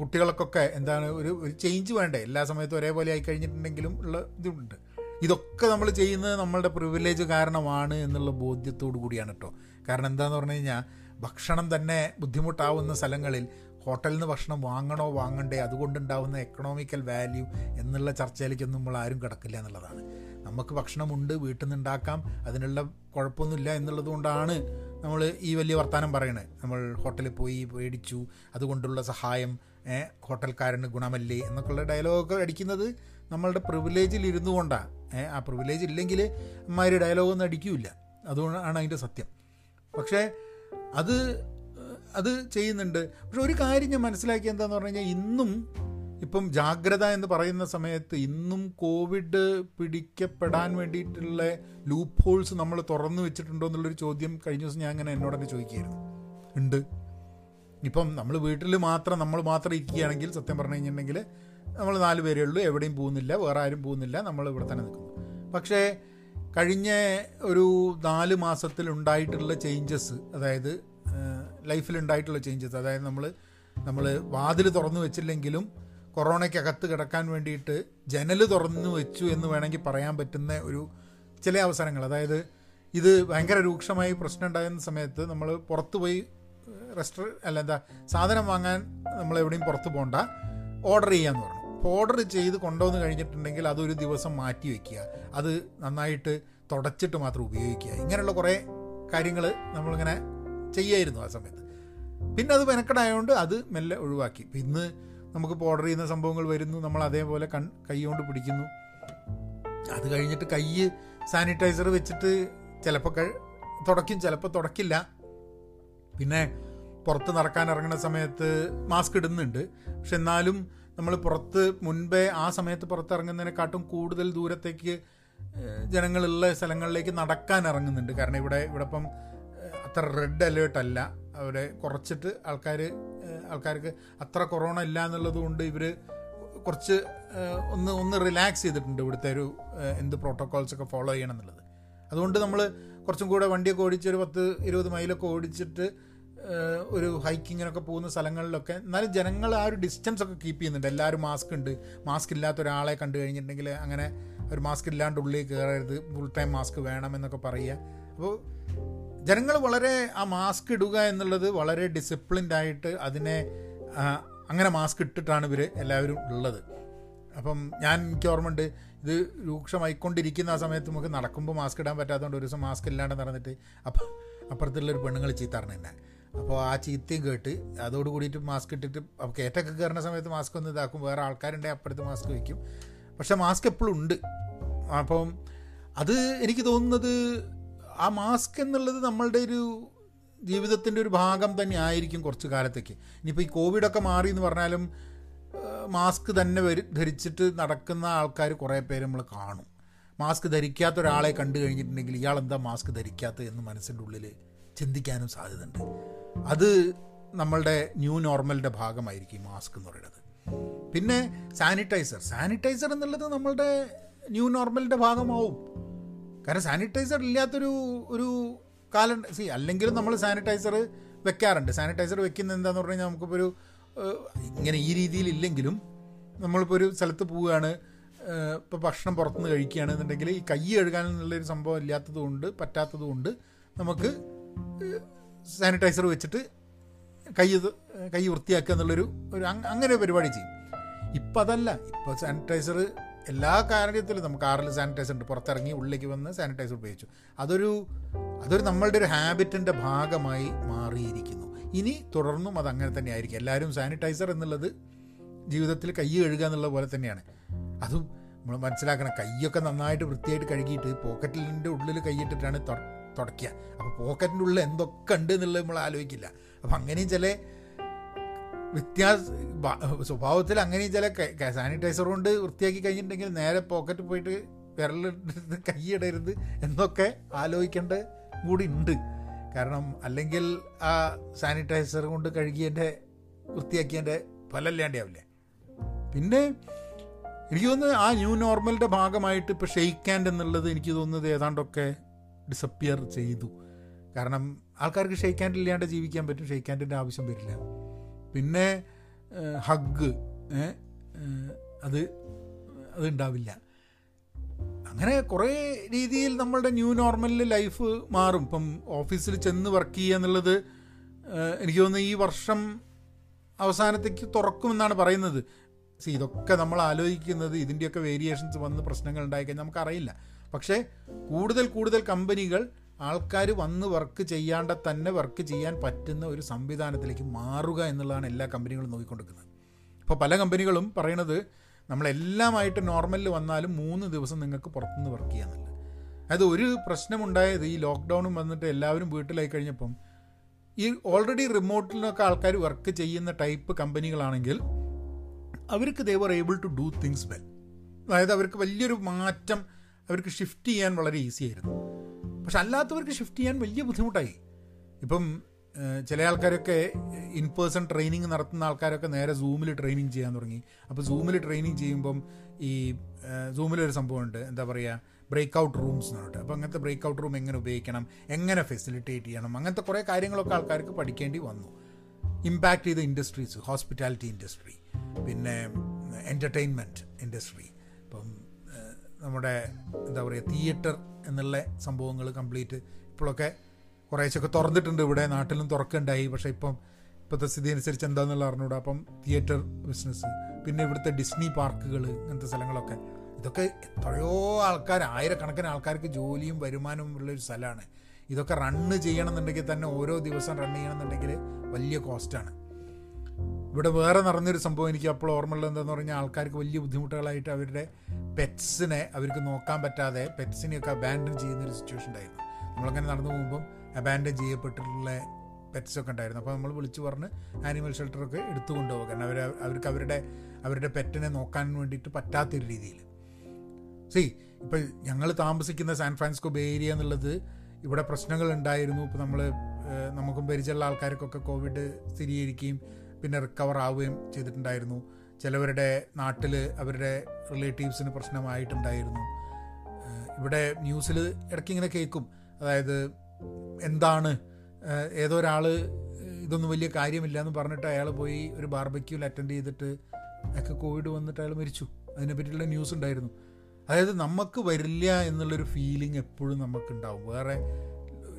കുട്ടികൾക്കൊക്കെ എന്താണ് ഒരു ഒരു ചേഞ്ച് വേണ്ടേ? എല്ലാ സമയത്തും ഒരേപോലെ ആയി കഴിഞ്ഞിട്ടുണ്ടെങ്കിലും ഉള്ള ഇതുണ്ട്. ഇതൊക്കെ നമ്മൾ ചെയ്യുന്നത് നമ്മളുടെ പ്രിവിലേജ് കാരണമാണ് എന്നുള്ള ബോധ്യത്തോടു കൂടിയാണ് കേട്ടോ കാരണം എന്താണെന്ന് പറഞ്ഞു കഴിഞ്ഞാൽ ഭക്ഷണം തന്നെ ബുദ്ധിമുട്ടാവുന്ന സ്ഥലങ്ങളിൽ ഹോട്ടലിൽ നിന്ന് ഭക്ഷണം വാങ്ങണോ വാങ്ങണ്ടേ അതുകൊണ്ടുണ്ടാവുന്ന എക്കണോമിക്കൽ വാല്യൂ എന്നുള്ള ചർച്ചയിലേക്കൊന്നും നമ്മൾ ആരും കിടക്കില്ല എന്നുള്ളതാണ്. നമുക്ക് ഭക്ഷണമുണ്ട് വീട്ടിൽ നിന്ന് ഉണ്ടാക്കാം അതിനുള്ള കുഴപ്പമൊന്നുമില്ല എന്നുള്ളത് കൊണ്ടാണ് നമ്മൾ ഈ വലിയ വർത്തമാനം പറയണത്. നമ്മൾ ഹോട്ടലിൽ പോയി മേടിച്ചു അതുകൊണ്ടുള്ള സഹായം ഹോട്ടൽക്കാരന് ഗുണമല്ലേ എന്നൊക്കെയുള്ള ഡയലോഗൊക്കെ അടിക്കുന്നത് നമ്മളുടെ പ്രിവിലേജിൽ ഇരുന്നു കൊണ്ടാണ് ആ പ്രിവിലേജ് ഇല്ലെങ്കിൽ അമ്മമാർ ഡയലോഗൊന്നും അടിക്കില്ല. അതുകൊണ്ടാണ് അതിന്റെ സത്യം. പക്ഷേ അത് അത് ചെയ്യുന്നുണ്ട്. പക്ഷെ ഒരു കാര്യം ഞാൻ മനസ്സിലാക്കി എന്താന്ന് പറഞ്ഞു കഴിഞ്ഞാൽ ഇന്നും ഇപ്പം ജാഗ്രത എന്ന് പറയുന്ന സമയത്ത് ഇന്നും കോവിഡ് പിടിക്കപ്പെടാൻ വേണ്ടിയിട്ടുള്ള ലൂപ്പ് ഹോൾസ് നമ്മൾ തുറന്നു വെച്ചിട്ടുണ്ടോ എന്നുള്ളൊരു ചോദ്യം കഴിഞ്ഞ ദിവസം ഞാൻ അങ്ങനെ എന്നോട് തന്നെ ചോദിക്കുകയായിരുന്നു. ഉണ്ട്. ഇപ്പം നമ്മൾ വീട്ടിൽ മാത്രം നമ്മൾ മാത്രം ഇരിക്കുകയാണെങ്കിൽ സത്യം പറഞ്ഞു കഴിഞ്ഞിട്ടുണ്ടെങ്കിൽ നമ്മൾ നാല് പേരേ ഉള്ളൂ എവിടെയും പോകുന്നില്ല വേറെ ആരും പോകുന്നില്ല നമ്മൾ ഇവിടെ തന്നെ നിൽക്കുന്നു. പക്ഷേ കഴിഞ്ഞ ഒരു നാല് മാസത്തിൽ ഉണ്ടായിട്ടുള്ള ചേഞ്ചസ് അതായത് ലൈഫിൽ ഉണ്ടായിട്ടുള്ള ചേഞ്ചസ് അതായത് നമ്മൾ നമ്മൾ വാതിൽ തുറന്നു വെച്ചില്ലെങ്കിലും കൊറോണയ്ക്കകത്ത് കിടക്കാൻ വേണ്ടിയിട്ട് ജനൽ തുറന്നു വെച്ചു എന്ന് വേണമെങ്കിൽ പറയാൻ പറ്റുന്ന ഒരു ചില അവസരങ്ങൾ. അതായത് ഇത് ഭയങ്കര രൂക്ഷമായി പ്രശ്നം ഉണ്ടായിരുന്ന സമയത്ത് നമ്മൾ പുറത്ത് പോയി റെസ്റ്റോ അല്ല എന്താ സാധനം വാങ്ങാൻ നമ്മൾ എവിടെയും പുറത്ത് പോകണ്ട ഓർഡർ ചെയ്യാമെന്ന് പറഞ്ഞു. അപ്പോൾ ഓർഡർ ചെയ്ത് കൊണ്ടുവന്ന് കഴിഞ്ഞിട്ടുണ്ടെങ്കിൽ അതൊരു ദിവസം മാറ്റി വയ്ക്കുക അത് നന്നായിട്ട് തുടച്ചിട്ട് മാത്രം ഉപയോഗിക്കുക. ഇങ്ങനെയുള്ള കുറേ കാര്യങ്ങൾ നമ്മളിങ്ങനെ ചെയ്യായിരുന്നു ആ സമയത്ത്. പിന്നെ അത് മെനക്കെടായതുകൊണ്ട് അത് മെല്ലെ ഒഴിവാക്കി. ഇന്ന് നമുക്കിപ്പോൾ ഓർഡർ ചെയ്യുന്ന സംഭവങ്ങൾ വരുന്നു. നമ്മൾ അതേപോലെ കൺ കൈ കൊണ്ട് പിടിക്കുന്നു. അത് കഴിഞ്ഞിട്ട് കൈ സാനിറ്റൈസർ വെച്ചിട്ട് ചിലപ്പോൾ തുടക്കും ചിലപ്പോൾ തുടക്കില്ല പിന്നെ പുറത്ത് നടക്കാൻ ഇറങ്ങുന്ന സമയത്ത് മാസ്ക് ഇടുന്നുണ്ട്. പക്ഷെ എന്നാലും നമ്മൾ പുറത്ത് മുൻപേ ആ സമയത്ത് പുറത്തിറങ്ങുന്നതിനെക്കാട്ടും കൂടുതൽ ദൂരത്തേക്ക് ജനങ്ങളുള്ള സ്ഥലങ്ങളിലേക്ക് നടക്കാൻ ഇറങ്ങുന്നുണ്ട്. കാരണം ഇവിടെ ഇവിടെ ഇപ്പം അത്ര റെഡ് അലേർട്ട് അല്ല. അവിടെ കുറച്ചിട്ട് ആൾക്കാർ ആൾക്കാർക്ക് അത്ര കൊറോണ ഇല്ല എന്നുള്ളത് കൊണ്ട് ഇവർ കുറച്ച് ഒന്ന് ഒന്ന് റിലാക്സ് ചെയ്തിട്ടുണ്ട് ഇവിടുത്തെ ഒരു എന്ത് പ്രോട്ടോകോൾസ് ഒക്കെ ഫോളോ ചെയ്യണം എന്നുള്ളത്. അതുകൊണ്ട് നമ്മൾ കുറച്ചും കൂടെ വണ്ടിയൊക്കെ ഓടിച്ച് ഒരു പത്ത് ഇരുപത് മൈലൊക്കെ ഓടിച്ചിട്ട് ഒരു ഹൈക്കിങ്ങിനൊക്കെ പോകുന്ന സ്ഥലങ്ങളിലൊക്കെ എന്നാലും ജനങ്ങൾ ആ ഒരു ഡിസ്റ്റൻസ് ഒക്കെ കീപ്പ് ചെയ്യുന്നുണ്ട്. എല്ലാവരും മാസ്ക് ഉണ്ട്. മാസ്ക് ഇല്ലാത്ത ഒരാളെ കണ്ടു കഴിഞ്ഞിട്ടുണ്ടെങ്കിൽ അങ്ങനെ ഒരു മാസ്ക് ഇല്ലാണ്ട് ഉള്ളിൽ കയറരുത് ഫുൾ ടൈം മാസ്ക് വേണമെന്നൊക്കെ പറയുക. അപ്പോൾ ജനങ്ങൾ വളരെ ആ മാസ്ക് ഇടുക എന്നുള്ളത് വളരെ ഡിസിപ്ലിൻഡ് ആയിട്ട് അതിനെ അങ്ങനെ മാസ്ക് ഇട്ടിട്ടാണ് ഇവർ എല്ലാവരും ഉള്ളത്. അപ്പം ഞാൻ എനിക്ക് ഓർമ്മയുണ്ട് ഇത് രൂക്ഷമായിക്കൊണ്ടിരിക്കുന്ന ആ സമയത്ത് നമുക്ക് നടക്കുമ്പോൾ മാസ്ക് ഇടാൻ പറ്റാത്തതുകൊണ്ട് ഒരു ദിവസം മാസ്ക് ഇല്ലാണ്ട് നടന്നിട്ട് അപ്പം അപ്പുറത്തുള്ളൊരു പെണ്ണുങ്ങൾ ചീത്തറിഞ്ഞ അപ്പോൾ ആ ചീത്തയും കേട്ട് അതോട് കൂടിയിട്ട് മാസ്ക് ഇട്ടിട്ട് കയറ്റൊക്കെ കയറുന്ന സമയത്ത് മാസ്ക് ഒന്ന് ഇതാക്കും. വേറെ ആൾക്കാരുണ്ടെങ്കിൽ അപ്പുറത്ത് മാസ്ക് വയ്ക്കും പക്ഷെ മാസ്ക് എപ്പോഴും ഉണ്ട്. അപ്പം അത് എനിക്ക് തോന്നുന്നത് ആ മാസ്ക് എന്നുള്ളത് നമ്മളുടെ ഒരു ജീവിതത്തിന്റെ ഒരു ഭാഗം തന്നെ ആയിരിക്കും കുറച്ച് കാലത്തേക്ക്. ഇനിയിപ്പോൾ ഈ കോവിഡൊക്കെ മാറി എന്ന് പറഞ്ഞാലും മാസ്ക് തന്നെ ധരിച്ചിട്ട് നടക്കുന്ന ആൾക്കാർ കുറേ പേര് നമ്മൾ കാണും. മാസ്ക് ധരിക്കാത്ത ഒരാളെ കണ്ടു കഴിഞ്ഞിട്ടുണ്ടെങ്കിൽ ഇയാൾ എന്താ മാസ്ക് ധരിക്കാത്തത് എന്ന് മനസ്സിന്റെ ഉള്ളിൽ ചിന്തിക്കാനും സാധ്യതയുണ്ട്. അത് നമ്മളുടെ ന്യൂ നോർമലിന്റെ ഭാഗമായിരിക്കും മാസ്ക് എന്ന് പറയുന്നത്. പിന്നെ സാനിറ്റൈസർ. സാനിറ്റൈസർ എന്നുള്ളത് നമ്മളുടെ ന്യൂ നോർമലിന്റെ ഭാഗമാവും. കാരണം സാനിറ്റൈസർ ഇല്ലാത്തൊരു ഒരു കാലം സി അല്ലെങ്കിലും നമ്മൾ സാനിറ്റൈസർ വെക്കാറുണ്ട്. സാനിറ്റൈസർ വെക്കുന്ന എന്താന്ന് പറഞ്ഞു കഴിഞ്ഞാൽ നമുക്കിപ്പോൾ ഒരു ഇങ്ങനെ ഈ രീതിയിൽ ഇല്ലെങ്കിലും നമ്മളിപ്പോൾ ഒരു സ്ഥലത്ത് പോവുകയാണ് ഇപ്പോൾ ഭക്ഷണം പുറത്തുനിന്ന് കഴിക്കുകയാണെന്നുണ്ടെങ്കിൽ ഈ കൈ കഴുകാൻ എന്നുള്ളൊരു സംഭവം ഇല്ലാത്തതുകൊണ്ട് പറ്റാത്തതുകൊണ്ട് നമുക്ക് സാനിറ്റൈസർ വെച്ചിട്ട് കൈ കൈ വൃത്തിയാക്കുക എന്നുള്ളൊരു ഒരു അങ്ങനെ ഒരു പരിപാടി ചെയ്യും. ഇപ്പം അതല്ല. ഇപ്പോൾ സാനിറ്റൈസർ എല്ലാ കാര്യത്തിലും നമുക്ക് കാറിൽ സാനിറ്റൈസർ ഉണ്ട്. പുറത്തിറങ്ങി ഉള്ളിലേക്ക് വന്ന് സാനിറ്റൈസർ ഉപയോഗിച്ചു. അതൊരു അതൊരു നമ്മളുടെ ഒരു ഹാബിറ്റിന്റെ ഭാഗമായി മാറിയിരിക്കുന്നു. ഇനി തുടർന്നും അത് അങ്ങനെ തന്നെ ആയിരിക്കും. എല്ലാവരും സാനിറ്റൈസർ എന്നുള്ളത് ജീവിതത്തിൽ കൈ കഴുകുക എന്നുള്ള പോലെ തന്നെയാണ്. അതും നമ്മൾ മനസ്സിലാക്കണം. കൈയൊക്കെ നന്നായിട്ട് വൃത്തിയായിട്ട് കഴുകിയിട്ട് പോക്കറ്റിന്റെ ഉള്ളിൽ കൈയിട്ടിട്ടാണ് തുടയ്ക്കുക. അപ്പോൾ പോക്കറ്റിന്റെ ഉള്ളിൽ എന്തൊക്കെ ഉണ്ട് എന്നുള്ളത് നമ്മൾ ആലോചിക്കില്ല. അപ്പം അങ്ങനെയും ചില വ്യത്യാസ സ്വഭാവത്തിൽ അങ്ങനെയും ചില സാനിറ്റൈസർ കൊണ്ട് വൃത്തിയാക്കി കഴിഞ്ഞിട്ടുണ്ടെങ്കിൽ നേരെ പോക്കറ്റ് പോയിട്ട് വിരലെടുത്ത് കൈയിടരുത് എന്നൊക്കെ ആലോചിക്കേണ്ട കൂടി ഉണ്ട്. കാരണം അല്ലെങ്കിൽ ആ സാനിറ്റൈസർ കൊണ്ട് കഴുകിയതിന്റെ വൃത്തിയാക്കിയതിന്റെ ഫലമില്ലാണ്ടാവില്ലേ പിന്നെ എനിക്ക് തോന്നുന്നത് ആ ന്യൂ നോർമലിന്റെ ഭാഗമായിട്ട് ഇപ്പോൾ ഷെയ്ക്ക് ഹാൻഡ് എന്നുള്ളത് എനിക്ക് തോന്നുന്നത് ഏതാണ്ടൊക്കെ ഡിസപ്പിയർ ചെയ്തു. കാരണം ആൾക്കാർക്ക് ഷെയ്ക്ക് ഹാൻഡ് ഇല്ലാണ്ട് ജീവിക്കാൻ പറ്റും ഷെയ്ക്ക് ഹാൻഡിന്റെ ആവശ്യം വരില്ല. പിന്നെ ഹഗ് അത് അതുണ്ടാവില്ല അങ്ങനെ കുറേ രീതിയിൽ നമ്മളുടെ ന്യൂ നോർമലിൽ ലൈഫ് മാറും. ഇപ്പം ഓഫീസിൽ ചെന്ന് വർക്ക് ചെയ്യുക എന്നുള്ളത് എനിക്ക് തോന്നുന്നു ഈ വർഷം അവസാനത്തേക്ക് തുറക്കുമെന്നാണ് പറയുന്നത്. സി ഇതൊക്കെ നമ്മൾ ആലോചിക്കുന്നത് ഇതിന്റെയൊക്കെ വേരിയേഷൻസ് വന്ന് പ്രശ്നങ്ങൾ ഉണ്ടായിക്കഴിഞ്ഞാൽ നമുക്കറിയില്ല. പക്ഷേ കൂടുതൽ കൂടുതൽ കമ്പനികൾ ആൾക്കാർ വന്ന് വർക്ക് ചെയ്യാണ്ട തന്നെ വർക്ക് ചെയ്യാൻ പറ്റുന്ന ഒരു സംവിധാനത്തിലേക്ക് മാറുക എന്നുള്ളതാണ് എല്ലാ കമ്പനികളും നോക്കിക്കൊണ്ടിരിക്കുന്നത്. ഇപ്പോൾ പല കമ്പനികളും പറയണത് നമ്മളെല്ലാമായിട്ട് നോർമലിൽ വന്നാലും മൂന്ന് ദിവസം നിങ്ങൾക്ക് പുറത്തുനിന്ന് വർക്ക് ചെയ്യാമെന്നുള്ളത് അതായത് ഒരു പ്രശ്നമുണ്ടായത് ഈ ലോക്ക്ഡൗണും വന്നിട്ട് എല്ലാവരും വീട്ടിലായി കഴിഞ്ഞപ്പം ഈ ഓൾറെഡി റിമോട്ടിലൊക്കെ ആൾക്കാർ വർക്ക് ചെയ്യുന്ന ടൈപ്പ് കമ്പനികളാണെങ്കിൽ അവർക്ക് they were able to do things well. അതായത് അവർക്ക് വലിയൊരു മാറ്റം അവർക്ക് ഷിഫ്റ്റ് ചെയ്യാൻ വളരെ ഈസി ആയിരുന്നു. പക്ഷെ അല്ലാത്തവർക്ക് ഷിഫ്റ്റ് ചെയ്യാൻ വലിയ ബുദ്ധിമുട്ടായി. ഇപ്പം ചില ആൾക്കാരൊക്കെ ഇൻ പേഴ്സൺ ട്രെയിനിങ് നടത്തുന്ന ആൾക്കാരൊക്കെ നേരെ സൂമിൽ ട്രെയിനിങ് ചെയ്യാൻ തുടങ്ങി. അപ്പോൾ സൂമിൽ ട്രെയിനിങ് ചെയ്യുമ്പം ഈ സൂമിലൊരു സംഭവമുണ്ട്. എന്താ പറയുക ബ്രേക്ക് ഔട്ട് റൂംസ് എന്ന് പറഞ്ഞിട്ട്. അപ്പോൾ അങ്ങനത്തെ ബ്രേക്ക് ഔട്ട് റൂം എങ്ങനെ ഉപയോഗിക്കണം? എങ്ങനെ ഫെസിലിറ്റേറ്റ് ചെയ്യണം? അങ്ങനത്തെ കുറേ കാര്യങ്ങളൊക്കെ ആൾക്കാർക്ക് പഠിക്കേണ്ടി വന്നു. ഇമ്പാക്റ്റ് ചെയ്ത ഇൻഡസ്ട്രീസ് ഹോസ്പിറ്റാലിറ്റി ഇൻഡസ്ട്രി പിന്നെ എന്റർടൈൻമെന്റ് ഇൻഡസ്ട്രി ഇപ്പം നമ്മുടെ എന്താ പറയുക തിയേറ്റർ എന്നുള്ള സംഭവങ്ങൾ കംപ്ലീറ്റ് ഇപ്പോഴൊക്കെ കുറേശ്ശൊക്കെ തുറന്നിട്ടുണ്ട് ഇവിടെ നാട്ടിലും തുറക്കുണ്ടായി. പക്ഷേ ഇപ്പം ഇപ്പോഴത്തെ സ്ഥിതി അനുസരിച്ച് എന്താണെന്നുള്ള അറിഞ്ഞൂടാ അപ്പം തിയേറ്റർ ബിസിനസ് പിന്നെ ഇവിടുത്തെ ഡിസ്നി പാർക്കുകൾ ഇങ്ങനത്തെ സ്ഥലങ്ങളൊക്കെ. ഇതൊക്കെ എത്രയോ ആൾക്കാർ ആയിരക്കണക്കിന് ആൾക്കാർക്ക് ജോലിയും വരുമാനവും ഉള്ളൊരു സ്ഥലമാണ്. ഇതൊക്കെ റണ്ണ് ചെയ്യണമെന്നുണ്ടെങ്കിൽ തന്നെ ഓരോ ദിവസം റൺ ചെയ്യണമെന്നുണ്ടെങ്കിൽ വലിയ കോസ്റ്റാണ് ഇവിടെ വേറെ നടന്നൊരു സംഭവം എനിക്ക് അപ്പോൾ ഓർമ്മയുള്ളത് എന്താണെന്ന് പറഞ്ഞാൽ ആൾക്കാർക്ക് വലിയ ബുദ്ധിമുട്ടുകളായിട്ട് അവരുടെ പെറ്റ്സിനെ അവർക്ക് നോക്കാൻ പറ്റാതെ പെറ്റ്സിനെയൊക്കെ അബാൻഡൻ ചെയ്യുന്നൊരു സിറ്റുവേഷൻ ഉണ്ടായിരുന്നു. നമ്മളങ്ങനെ നടന്നു പോകുമ്പം അബാൻഡൻ ചെയ്യപ്പെട്ടിട്ടുള്ള പെറ്റ്സൊക്കെ ഉണ്ടായിരുന്നു. അപ്പോൾ നമ്മൾ വിളിച്ചു പറഞ്ഞ് ആനിമൽ ഷെൽട്ടറൊക്കെ എടുത്തു കൊണ്ടുപോകുക കാരണം അവർ അവർക്ക് അവരുടെ അവരുടെ പെറ്റിനെ നോക്കാൻ വേണ്ടിയിട്ട് പറ്റാത്തൊരു രീതിയിൽ സി ഇപ്പോൾ ഞങ്ങൾ താമസിക്കുന്ന സാൻ ഫ്രാൻസിസ്കോ ബേ ഏരിയ എന്നുള്ളത് ഇവിടെ പ്രശ്നങ്ങൾ ഉണ്ടായിരുന്നു. ഇപ്പോൾ നമ്മൾ നമുക്കും പരിചയമുള്ള ആൾക്കാർക്കൊക്കെ കോവിഡ് സ്ഥിരീകരിക്കുകയും പിന്നെ റിക്കവർ ആവുകയും ചെയ്തിട്ടുണ്ടായിരുന്നു. ചിലവരുടെ നാട്ടിൽ അവരുടെ റിലേറ്റീവ്സിന് പ്രശ്നമായിട്ടുണ്ടായിരുന്നു. ഇവിടെ ന്യൂസിൽ ഇടയ്ക്ക് ഇങ്ങനെ കേൾക്കും. അതായത് എന്താണ്? ഏതോ ഒരാൾ ഇതൊന്നും വലിയ കാര്യമില്ല എന്ന് പറഞ്ഞിട്ട് അയാൾ പോയി ഒരു ബാർബക്യൂൽ അറ്റൻഡ് ചെയ്തിട്ട് അയാൾക്ക് കോവിഡ് വന്നിട്ട് അയാൾ മരിച്ചു. അതിനെപ്പറ്റിയുള്ള ന്യൂസ് ഉണ്ടായിരുന്നു. അതായത് നമുക്ക് വരില്ല എന്നുള്ളൊരു ഫീലിംഗ് എപ്പോഴും നമുക്കുണ്ടാവും. വേറെ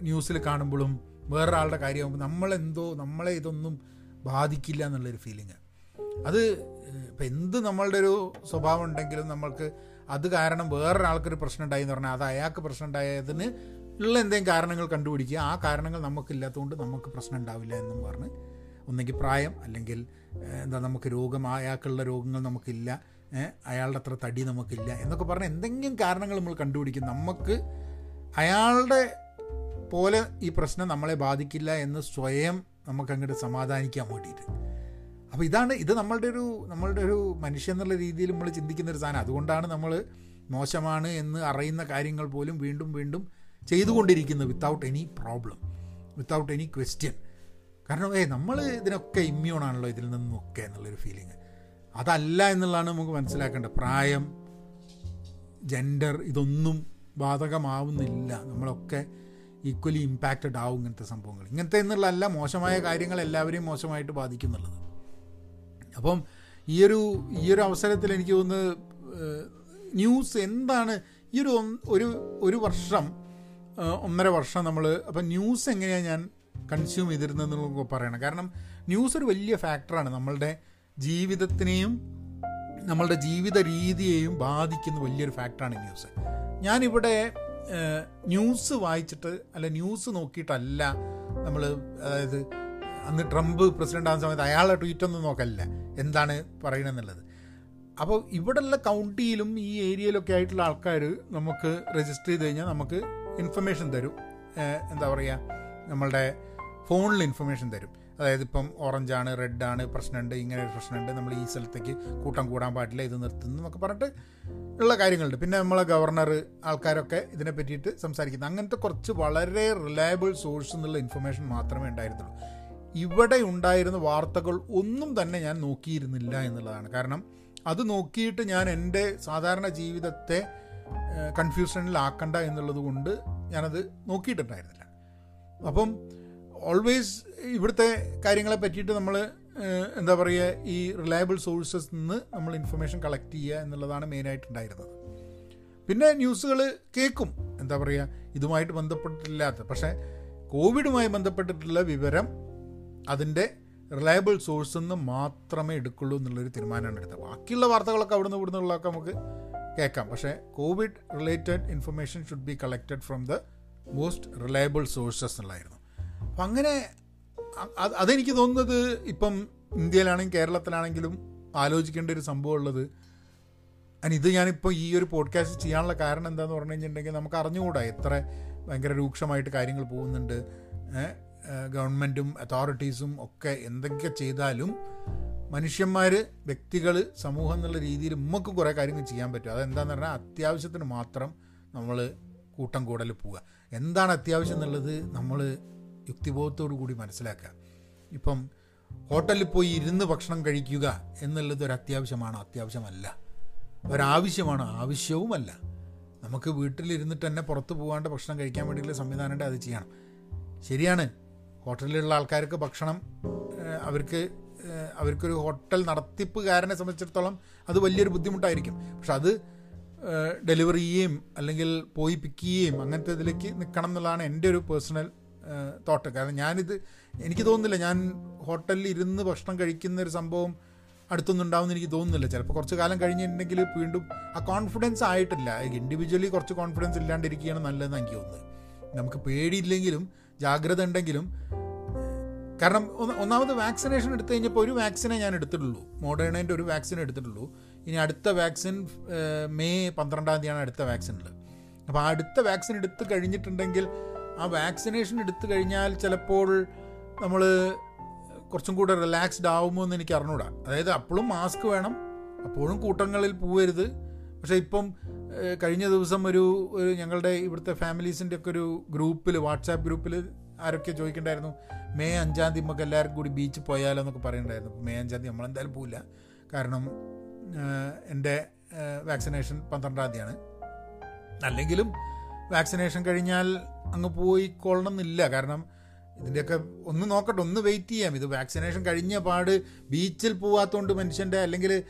ന്യൂസിൽ കാണുമ്പോഴും വേറൊരാളുടെ കാര്യമാകുമ്പോൾ നമ്മളെന്തോ നമ്മളെ ഇതൊന്നും ബാധിക്കില്ല എന്നുള്ളൊരു ഫീലിങ് അത് ഇപ്പം എന്ത് നമ്മളുടെ ഒരു സ്വഭാവം ഉണ്ടെങ്കിലും നമ്മൾക്ക് അത് കാരണം വേറൊരാൾക്കൊരു പ്രശ്നം ഉണ്ടായി എന്ന് പറഞ്ഞാൽ അത് അയാൾക്ക് പ്രശ്നം ഉണ്ടായതിന് ഉള്ള എന്തെങ്കിലും കാരണങ്ങൾ കണ്ടുപിടിക്കുക. ആ കാരണങ്ങൾ നമുക്കില്ലാത്തതുകൊണ്ട് നമുക്ക് പ്രശ്നം ഉണ്ടാവില്ല എന്നും പറഞ്ഞ് ഒന്നെങ്കിൽ പ്രായം അല്ലെങ്കിൽ എന്താ നമുക്ക് രോഗം അയാൾക്കുള്ള രോഗങ്ങൾ നമുക്കില്ല അയാളുടെ അത്ര തടി നമുക്കില്ല എന്നൊക്കെ പറഞ്ഞ് എന്തെങ്കിലും കാരണങ്ങൾ നമ്മൾ കണ്ടുപിടിക്കും. നമുക്ക് അയാളുടെ പോലെ ഈ പ്രശ്നം നമ്മളെ ബാധിക്കില്ല എന്ന് സ്വയം നമുക്കങ്ങോട്ട് സമാധാനിക്കാൻ വേണ്ടിയിട്ട്. അപ്പോൾ ഇതാണ് ഇത് നമ്മളുടെ ഒരു നമ്മളുടെ ഒരു മനുഷ്യൻ എന്നുള്ള രീതിയിൽ നമ്മൾ ചിന്തിക്കുന്ന ഒരു സാധനം. അതുകൊണ്ടാണ് നമ്മൾ മോശമാണ് എന്ന് അറിയുന്ന കാര്യങ്ങൾ പോലും വീണ്ടും വീണ്ടും ചെയ്തുകൊണ്ടിരിക്കുന്നത് without any problem without any question കാരണം ഏ നമ്മൾ ഇതിനൊക്കെ ഇമ്മ്യൂണാണല്ലോ ഇതിൽ നിന്നൊക്കെ എന്നുള്ളൊരു ഫീലിങ് അതല്ല എന്നുള്ളതാണ് നമുക്ക് മനസ്സിലാക്കേണ്ടത്. പ്രായം ജെൻഡർ ഇതൊന്നും ബാധകമാവുന്നില്ല. നമ്മളൊക്കെ ഈക്വലി ഇമ്പാക്റ്റഡ് ആവും ഇങ്ങനത്തെ സംഭവങ്ങൾ. ഇങ്ങനത്തെ എന്നുള്ളതല്ല മോശമായ കാര്യങ്ങൾ എല്ലാവരെയും മോശമായിട്ട് ബാധിക്കുന്നുള്ളത്. അപ്പം ഈ ഒരു ഈ ഒരു അവസരത്തിൽ എനിക്ക് തോന്നുന്നത് ന്യൂസ് എന്താണ് ഈ ഒരു ഒരു ഒരു വർഷം ഒന്നര വർഷം നമ്മൾ അപ്പം ന്യൂസ് എങ്ങനെയാണ് ഞാൻ കൺസ്യൂം ചെയ്തിരുന്നതെന്ന് പറയണം. കാരണം ന്യൂസ് ഒരു വലിയ ഫാക്ടറാണ് നമ്മളുടെ ജീവിതത്തിനെയും നമ്മളുടെ ജീവിത രീതിയെയും ബാധിക്കുന്ന വലിയൊരു ഫാക്ടറാണ് ന്യൂസ്. ഞാനിവിടെ ന്യൂസ് വായിച്ചിട്ട് അല്ല ന്യൂസ് നോക്കിയിട്ടല്ല നമ്മൾ അതായത് അന്ന് ട്രംപ് പ്രസിഡന്റ് ആകുന്ന സമയത്ത് അയാളുടെ ട്വീറ്റ് ഒന്നും നോക്കല്ല എന്താണ് പറയണമെന്നുള്ളത് അപ്പോൾ ഇവിടെയുള്ള കൗണ്ടിയിലും ഈ ഏരിയയിലൊക്കെ ആയിട്ടുള്ള ആൾക്കാർ നമുക്ക് രജിസ്റ്റർ ചെയ്ത് കഴിഞ്ഞാൽ നമുക്ക് ഇൻഫർമേഷൻ തരും. എന്താ പറയുക നമ്മളുടെ ഫോണിൽ ഇൻഫർമേഷൻ തരും. അതായത് ഇപ്പം ഓറഞ്ചാണ് റെഡാണ് പ്രശ്നമുണ്ട് ഇങ്ങനെ ഒരു പ്രശ്നമുണ്ട് നമ്മൾ ഈ സ്ഥലത്തേക്ക് കൂട്ടം കൂടാൻ പാടില്ല ഇത് നിർത്തുന്നു എന്നൊക്കെ പറഞ്ഞിട്ട് ഉള്ള കാര്യങ്ങളുണ്ട്. പിന്നെ നമ്മളെ ഗവർണർ ആൾക്കാരൊക്കെ ഇതിനെ പറ്റിയിട്ട് സംസാരിക്കുന്നത്. അങ്ങനത്തെ കുറച്ച് വളരെ റിലയബിൾ സോഴ്സ് എന്നുള്ള ഇൻഫർമേഷൻ മാത്രമേ ഉണ്ടായിരുന്നുള്ളൂ. ഇവിടെ ഉണ്ടായിരുന്ന വാർത്തകൾ ഒന്നും തന്നെ ഞാൻ നോക്കിയിരുന്നില്ല എന്നുള്ളതാണ്. കാരണം അത് നോക്കിയിട്ട് ഞാൻ എന്റെ സാധാരണ ജീവിതത്തെ കൺഫ്യൂഷനിലാക്കണ്ട എന്നുള്ളത് കൊണ്ട് ഞാനത് നോക്കിയിട്ടുണ്ടായിരുന്നില്ല. അപ്പം ഓൾവേസ് ഇവിടുത്തെ കാര്യങ്ങളെ പറ്റിയിട്ട് നമ്മൾ എന്താ പറയുക ഈ റിലയബിൾ സോഴ്സസ് നിന്ന് നമ്മൾ ഇൻഫർമേഷൻ കളക്ട് ചെയ്യുക എന്നുള്ളതാണ് മെയിനായിട്ടുണ്ടായിരുന്നത് പിന്നെ ന്യൂസുകൾ കേൾക്കും എന്താ പറയുക ഇതുമായിട്ട് ബന്ധപ്പെട്ടിട്ടില്ലാത്ത പക്ഷേ കോവിഡുമായി ബന്ധപ്പെട്ടിട്ടുള്ള വിവരം അതിന്റെ റിലയബിൾ സോഴ്സിൽ നിന്ന് മാത്രമേ എടുക്കുള്ളൂ എന്നുള്ളൊരു തീരുമാനമാണ് എടുത്തത്. ബാക്കിയുള്ള വാർത്തകളൊക്കെ അവിടുന്ന് ഇവിടുന്ന് ഉള്ളതൊക്കെ നമുക്ക് കേൾക്കാം. പക്ഷേ covid related information should be collected from the most reliable sources എന്നുള്ളതായിരുന്നു. അപ്പം അങ്ങനെ അത് അതെനിക്ക് തോന്നുന്നത് ഇപ്പം ഇന്ത്യയിലാണെങ്കിലും കേരളത്തിലാണെങ്കിലും ആലോചിക്കേണ്ട ഒരു സംഭവം ഉള്ളത് അതിന് ഇത് ഞാനിപ്പോൾ ഈ ഒരു പോഡ്കാസ്റ്റ് ചെയ്യാനുള്ള കാരണം എന്താണെന്ന് പറഞ്ഞു കഴിഞ്ഞിട്ടുണ്ടെങ്കിൽ നമുക്ക് അറിഞ്ഞുകൂടാ എത്ര ഭയങ്കര രൂക്ഷമായിട്ട് കാര്യങ്ങൾ പോകുന്നുണ്ട്. ഗവൺമെന്റും അതോറിറ്റീസും ഒക്കെ എന്തൊക്കെ ചെയ്താലും മനുഷ്യന്മാർ വ്യക്തികൾ സമൂഹം എന്നുള്ള രീതിയിൽ നമുക്ക് കുറേ കാര്യങ്ങൾ ചെയ്യാൻ പറ്റും. അതെന്താന്ന് പറഞ്ഞാൽ അത്യാവശ്യത്തിന് മാത്രം നമ്മൾ കൂട്ടം കൂടൽ പോവുക. എന്താണ് അത്യാവശ്യം എന്നുള്ളത് നമ്മൾ യുക്തിബോധത്തോടു കൂടി മനസ്സിലാക്കുക. ഇപ്പം ഹോട്ടലിൽ പോയി ഇരുന്ന് ഭക്ഷണം കഴിക്കുക എന്നുള്ളത് ഒരു അത്യാവശ്യമാണോ അത്യാവശ്യമല്ല. ഒരാവശ്യമാണോ. ആവശ്യവുമല്ല. നമുക്ക് വീട്ടിലിരുന്നിട്ട് തന്നെ പുറത്ത് പോകാണ്ട് ഭക്ഷണം കഴിക്കാൻ വേണ്ടിയിട്ടുള്ള സംവിധാനമുണ്ട് അത് ചെയ്യണം. ശരിയാണ്. ഹോട്ടലിലുള്ള ആൾക്കാർക്ക് ഭക്ഷണം അവർക്ക് അവർക്കൊരു ഹോട്ടൽ നടത്തിപ്പുകാരനെ സംബന്ധിച്ചിടത്തോളം അത് വലിയൊരു ബുദ്ധിമുട്ടായിരിക്കും. പക്ഷെ അത് ഡെലിവറി ചെയ്യുകയും അല്ലെങ്കിൽ പോയി പിക്ക് ചെയ്യുകയും അങ്ങനത്തെ ഇതിലേക്ക് നിൽക്കണം എന്നുള്ളതാണ് എന്റെ ഒരു പേഴ്സണൽ തോട്ട്. കാരണം ഞാനിത് എനിക്ക് തോന്നുന്നില്ല ഞാൻ ഹോട്ടലിൽ ഇരുന്ന് ഭക്ഷണം കഴിക്കുന്ന ഒരു സംഭവം അടുത്തൊന്നും ഉണ്ടാവുമെന്ന് എനിക്ക് തോന്നുന്നില്ല. ചിലപ്പോൾ കുറച്ച് കാലം കഴിഞ്ഞിട്ടുണ്ടെങ്കിൽ വീണ്ടും ആ കോൺഫിഡൻസ് ആയിട്ടില്ല. ഇൻഡിവിജ്വലി കുറച്ച് കോൺഫിഡൻസ് ഇല്ലാണ്ടിരിക്കുകയാണ് നല്ലതെന്ന് എനിക്ക് തോന്നുന്നത്. നമുക്ക് പേടിയില്ലെങ്കിലും ജാഗ്രത ഉണ്ടെങ്കിലും കാരണം ഒന്നാമത് വാക്സിനേഷൻ എടുത്തു കഴിഞ്ഞപ്പോൾ ഒരു വാക്സിനെ ഞാൻ എടുത്തിട്ടുള്ളൂ. മോഡേണേന്റെ ഒരു വാക്സിൻ എടുത്തിട്ടുള്ളൂ. ഇനി അടുത്ത വാക്സിൻ മെയ് പന്ത്രണ്ടാം തീയതിയാണ് അടുത്ത ഉള്ളത് അപ്പോൾ ആ അടുത്ത വാക്സിൻ എടുത്ത് കഴിഞ്ഞിട്ടുണ്ടെങ്കിൽ ആ വാക്സിനേഷൻ എടുത്തു കഴിഞ്ഞാൽ ചിലപ്പോൾ നമ്മൾ കുറച്ചും കൂടെ റിലാക്സ്ഡ് ആവുമോ എന്ന് എനിക്ക് അറിഞ്ഞൂടാ. അതായത് അപ്പോഴും മാസ്ക് വേണം അപ്പോഴും കൂട്ടങ്ങളിൽ പോവരുത്. പക്ഷേ ഇപ്പം കഴിഞ്ഞ ദിവസം ഒരു ഒരു ഞങ്ങളുടെ ഇവിടുത്തെ ഫാമിലീസിന്റെ ഒക്കെ ഒരു ഗ്രൂപ്പിൽ വാട്സാപ്പ് ഗ്രൂപ്പിൽ ആരൊക്കെ ചോദിക്കണ്ടായിരുന്നു മെയ് അഞ്ചാം തീയതി നമുക്ക് എല്ലാവർക്കും കൂടി ബീച്ചിൽ പോയാലോ എന്നൊക്കെ പറയുന്നുണ്ടായിരുന്നു. മെയ് അഞ്ചാം തീയതി നമ്മളെന്തായാലും പോവില്ല. കാരണം എന്റെ വാക്സിനേഷൻ പന്ത്രണ്ടാം തീയതിയാണ്. അല്ലെങ്കിലും വാക്സിനേഷൻ കഴിഞ്ഞാൽ അങ്ങ് പോയിക്കൊള്ളണം എന്നില്ല കാരണം ഇതിന്റെയൊക്കെ ഒന്ന് നോക്കട്ടെ ഒന്ന് വെയിറ്റ് ചെയ്യാം. ഇത് വാക്സിനേഷൻ കഴിഞ്ഞ പാട് ബീച്ചിൽ പോവാത്തതുകൊണ്ട് മനുഷ്യന്റെ അല്ലെങ്കിൽ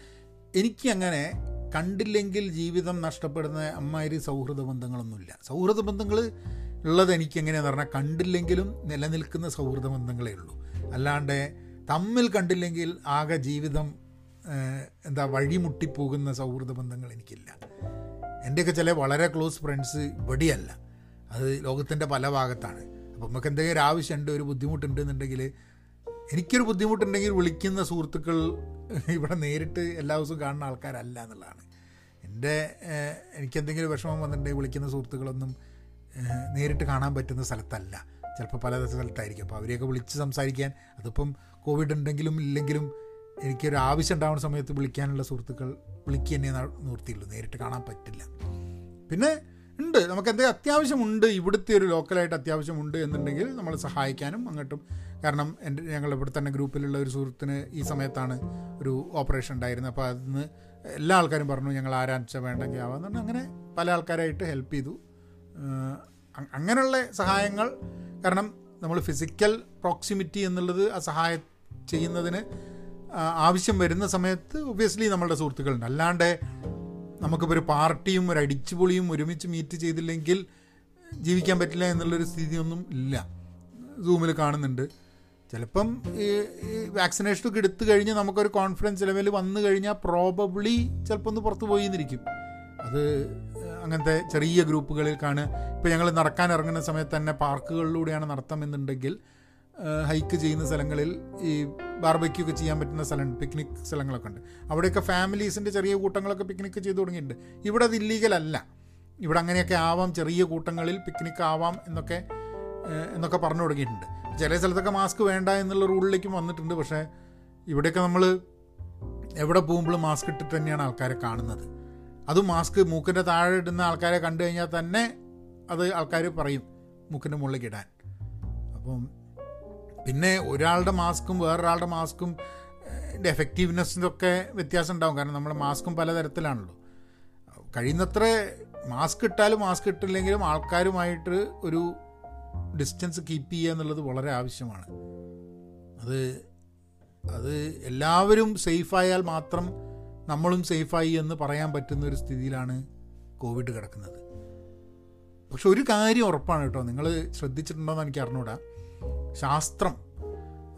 എനിക്ക് അങ്ങനെ കണ്ടില്ലെങ്കിൽ ജീവിതം നഷ്ടപ്പെടുന്ന അമ്മാതിരി സൗഹൃദ ബന്ധങ്ങളൊന്നുമില്ല. സൗഹൃദ ബന്ധങ്ങൾ ഉള്ളത് എനിക്ക് എങ്ങനെയാണെന്ന് പറഞ്ഞാൽ കണ്ടില്ലെങ്കിലും നിലനിൽക്കുന്ന സൗഹൃദ ബന്ധങ്ങളേ ഉള്ളൂ. അല്ലാണ്ട് തമ്മിൽ കണ്ടില്ലെങ്കിൽ ആകെ ജീവിതം എന്താ വഴിമുട്ടിപ്പോകുന്ന സൗഹൃദ ബന്ധങ്ങൾ എനിക്കില്ല. എന്റെയൊക്കെ ചില വളരെ ക്ലോസ് ഫ്രണ്ട്സ് ഇവിടെയല്ല. അത് ലോകത്തിന്റെ പല ഭാഗത്താണ്. അപ്പോൾ നമുക്ക് എന്തെങ്കിലും ആവശ്യമുണ്ട് ഒരു ബുദ്ധിമുട്ടുണ്ട് എന്നുണ്ടെങ്കിൽ എനിക്കൊരു ബുദ്ധിമുട്ടുണ്ടെങ്കിൽ വിളിക്കുന്ന സുഹൃത്തുക്കൾ ഇവിടെ നേരിട്ട് എല്ലാ ദിവസവും കാണുന്ന ആൾക്കാരല്ല എന്നുള്ളതാണ്. എന്റെ എനിക്കെന്തെങ്കിലും വിഷമം വന്നിട്ടുണ്ടെങ്കിൽ വിളിക്കുന്ന സുഹൃത്തുക്കളൊന്നും നേരിട്ട് കാണാൻ പറ്റുന്ന സ്ഥലത്തല്ല. ചിലപ്പോൾ പല സ്ഥലത്തായിരിക്കും. അപ്പോൾ അവരെയൊക്കെ വിളിച്ച് സംസാരിക്കാൻ അതിപ്പം കോവിഡ് ഉണ്ടെങ്കിലും ഇല്ലെങ്കിലും എനിക്കൊരു ആവശ്യം ഉണ്ടാവുന്ന സമയത്ത് വിളിക്കാനുള്ള സുഹൃത്തുക്കൾ വിളിക്കുക തന്നെ നിർത്തിയുള്ളൂ നേരിട്ട് കാണാൻ പറ്റില്ല. പിന്നെ ഉണ്ട്. നമുക്ക് എന്തെങ്കിലും അത്യാവശ്യമുണ്ട് ഇവിടുത്തെ ഒരു ലോക്കലായിട്ട് അത്യാവശ്യമുണ്ട് എന്നുണ്ടെങ്കിൽ നമ്മൾ സഹായിക്കാനും അങ്ങോട്ടും. കാരണം എന്റെ ഞങ്ങൾ ഇവിടെ തന്നെ ഗ്രൂപ്പിലുള്ള ഒരു സുഹൃത്തിന് ഈ സമയത്താണ് ഒരു ഓപ്പറേഷൻ ഉണ്ടായിരുന്നത്. അപ്പോൾ അതിന് എല്ലാ ആൾക്കാരും പറഞ്ഞു ഞങ്ങൾ ആരാച്ച വേണ്ടെങ്കിൽ ആവാന്ന് അങ്ങനെ പല ആൾക്കാരായിട്ട് ഹെൽപ്പ് ചെയ്തു. അങ്ങനെയുള്ള സഹായങ്ങൾ കാരണം നമ്മൾ ഫിസിക്കൽ പ്രോക്സിമിറ്റി എന്നുള്ളത് ആ സഹായം ചെയ്യുന്നതിന് ആവശ്യം വരുന്ന സമയത്ത് ഒബ്വിയസ്ലി നമ്മളുടെ സുഹൃത്തുക്കളുണ്ട്. അല്ലാണ്ട് നമുക്കിപ്പോൾ ഒരു പാർട്ടിയും ഒരു അടിച്ചുപൊളിയും ഒരുമിച്ച് മീറ്റ് ചെയ്തില്ലെങ്കിൽ ജീവിക്കാൻ പറ്റില്ല എന്നുള്ളൊരു സ്ഥിതിയൊന്നും ഇല്ല. സൂമിൽ കാണുന്നുണ്ട്. ചിലപ്പം ഈ വാക്സിനേഷനൊക്കെ എടുത്തു കഴിഞ്ഞ് നമുക്കൊരു കോൺഫിഡൻസ് ലെവൽ വന്നു കഴിഞ്ഞാൽ പ്രോബബ്ലി ചിലപ്പോൾ ഒന്ന് പുറത്ത് പോയി എന്നിരിക്കും. അത് അങ്ങനത്തെ ചെറിയ ഗ്രൂപ്പുകളിൽ കാണുക. ഇപ്പോൾ ഞങ്ങൾ നടക്കാൻ ഇറങ്ങുന്ന സമയത്ത് തന്നെ പാർക്കുകളിലൂടെയാണ് നടത്തമെന്നുണ്ടെങ്കിൽ ഹൈക്ക് ചെയ്യുന്ന സ്ഥലങ്ങളിൽ ഈ ബാർബയ്ക്കൊക്കെ ഒക്കെ ചെയ്യാൻ പറ്റുന്ന സ്ഥലമുണ്ട്. പിക്നിക് സ്ഥലങ്ങളൊക്കെ ഉണ്ട്. അവിടെയൊക്കെ ഫാമിലീസിന്റെ ചെറിയ കൂട്ടങ്ങളൊക്കെ പിക്നിക്ക് ചെയ്തു തുടങ്ങിയിട്ടുണ്ട്. ഇവിടെ അത് ഇല്ലീഗലല്ല ഇവിടെ അങ്ങനെയൊക്കെ ആവാം ചെറിയ കൂട്ടങ്ങളിൽ പിക്നിക് ആവാം എന്നൊക്കെ എന്നൊക്കെ പറഞ്ഞു തുടങ്ങിയിട്ടുണ്ട്. ചില സ്ഥലത്തൊക്കെ മാസ്ക് വേണ്ട എന്നുള്ള റൂളിലേക്കും വന്നിട്ടുണ്ട്. പക്ഷേ ഇവിടെയൊക്കെ നമ്മൾ എവിടെ പോകുമ്പോഴും മാസ്ക് ഇട്ടിട്ട് തന്നെയാണ് ആൾക്കാരെ കാണുന്നത്. അതും മാസ്ക് മൂക്കിന്റെ താഴെ ഇടുന്ന ആൾക്കാരെ കണ്ടു കഴിഞ്ഞാൽ തന്നെ അത് ആൾക്കാർ പറയും മൂക്കിന്റെ മുകളിലേക്ക് ഇടാൻ. അപ്പം പിന്നെ ഒരാളുടെ മാസ്കും വേറൊരാളുടെ മാസ്കും എഫക്റ്റീവ്നെസ്സിന്റെയൊക്കെ വ്യത്യാസം ഉണ്ടാവും. കാരണം നമ്മുടെ മാസ്കും പലതരത്തിലാണല്ലോ. കഴിയുന്നത്ര മാസ്ക് ഇട്ടാലും മാസ്ക് ഇട്ടില്ലെങ്കിലും ആൾക്കാരുമായിട്ട് ഒരു ഡിസ്റ്റൻസ് കീപ്പ് ചെയ്യുക എന്നുള്ളത് വളരെ ആവശ്യമാണ്. അത് അത് എല്ലാവരും സേഫായാൽ മാത്രം നമ്മളും സേഫായി എന്ന് പറയാൻ പറ്റുന്ന ഒരു സ്ഥിതിയിലാണ് കോവിഡ് കിടക്കുന്നത്. പക്ഷെ ഒരു കാര്യം ഉറപ്പാണ് കേട്ടോ നിങ്ങൾ ശ്രദ്ധിച്ചിട്ടുണ്ടോ എന്ന് എനിക്ക് അറിഞ്ഞൂടാ. ശാസ്ത്രം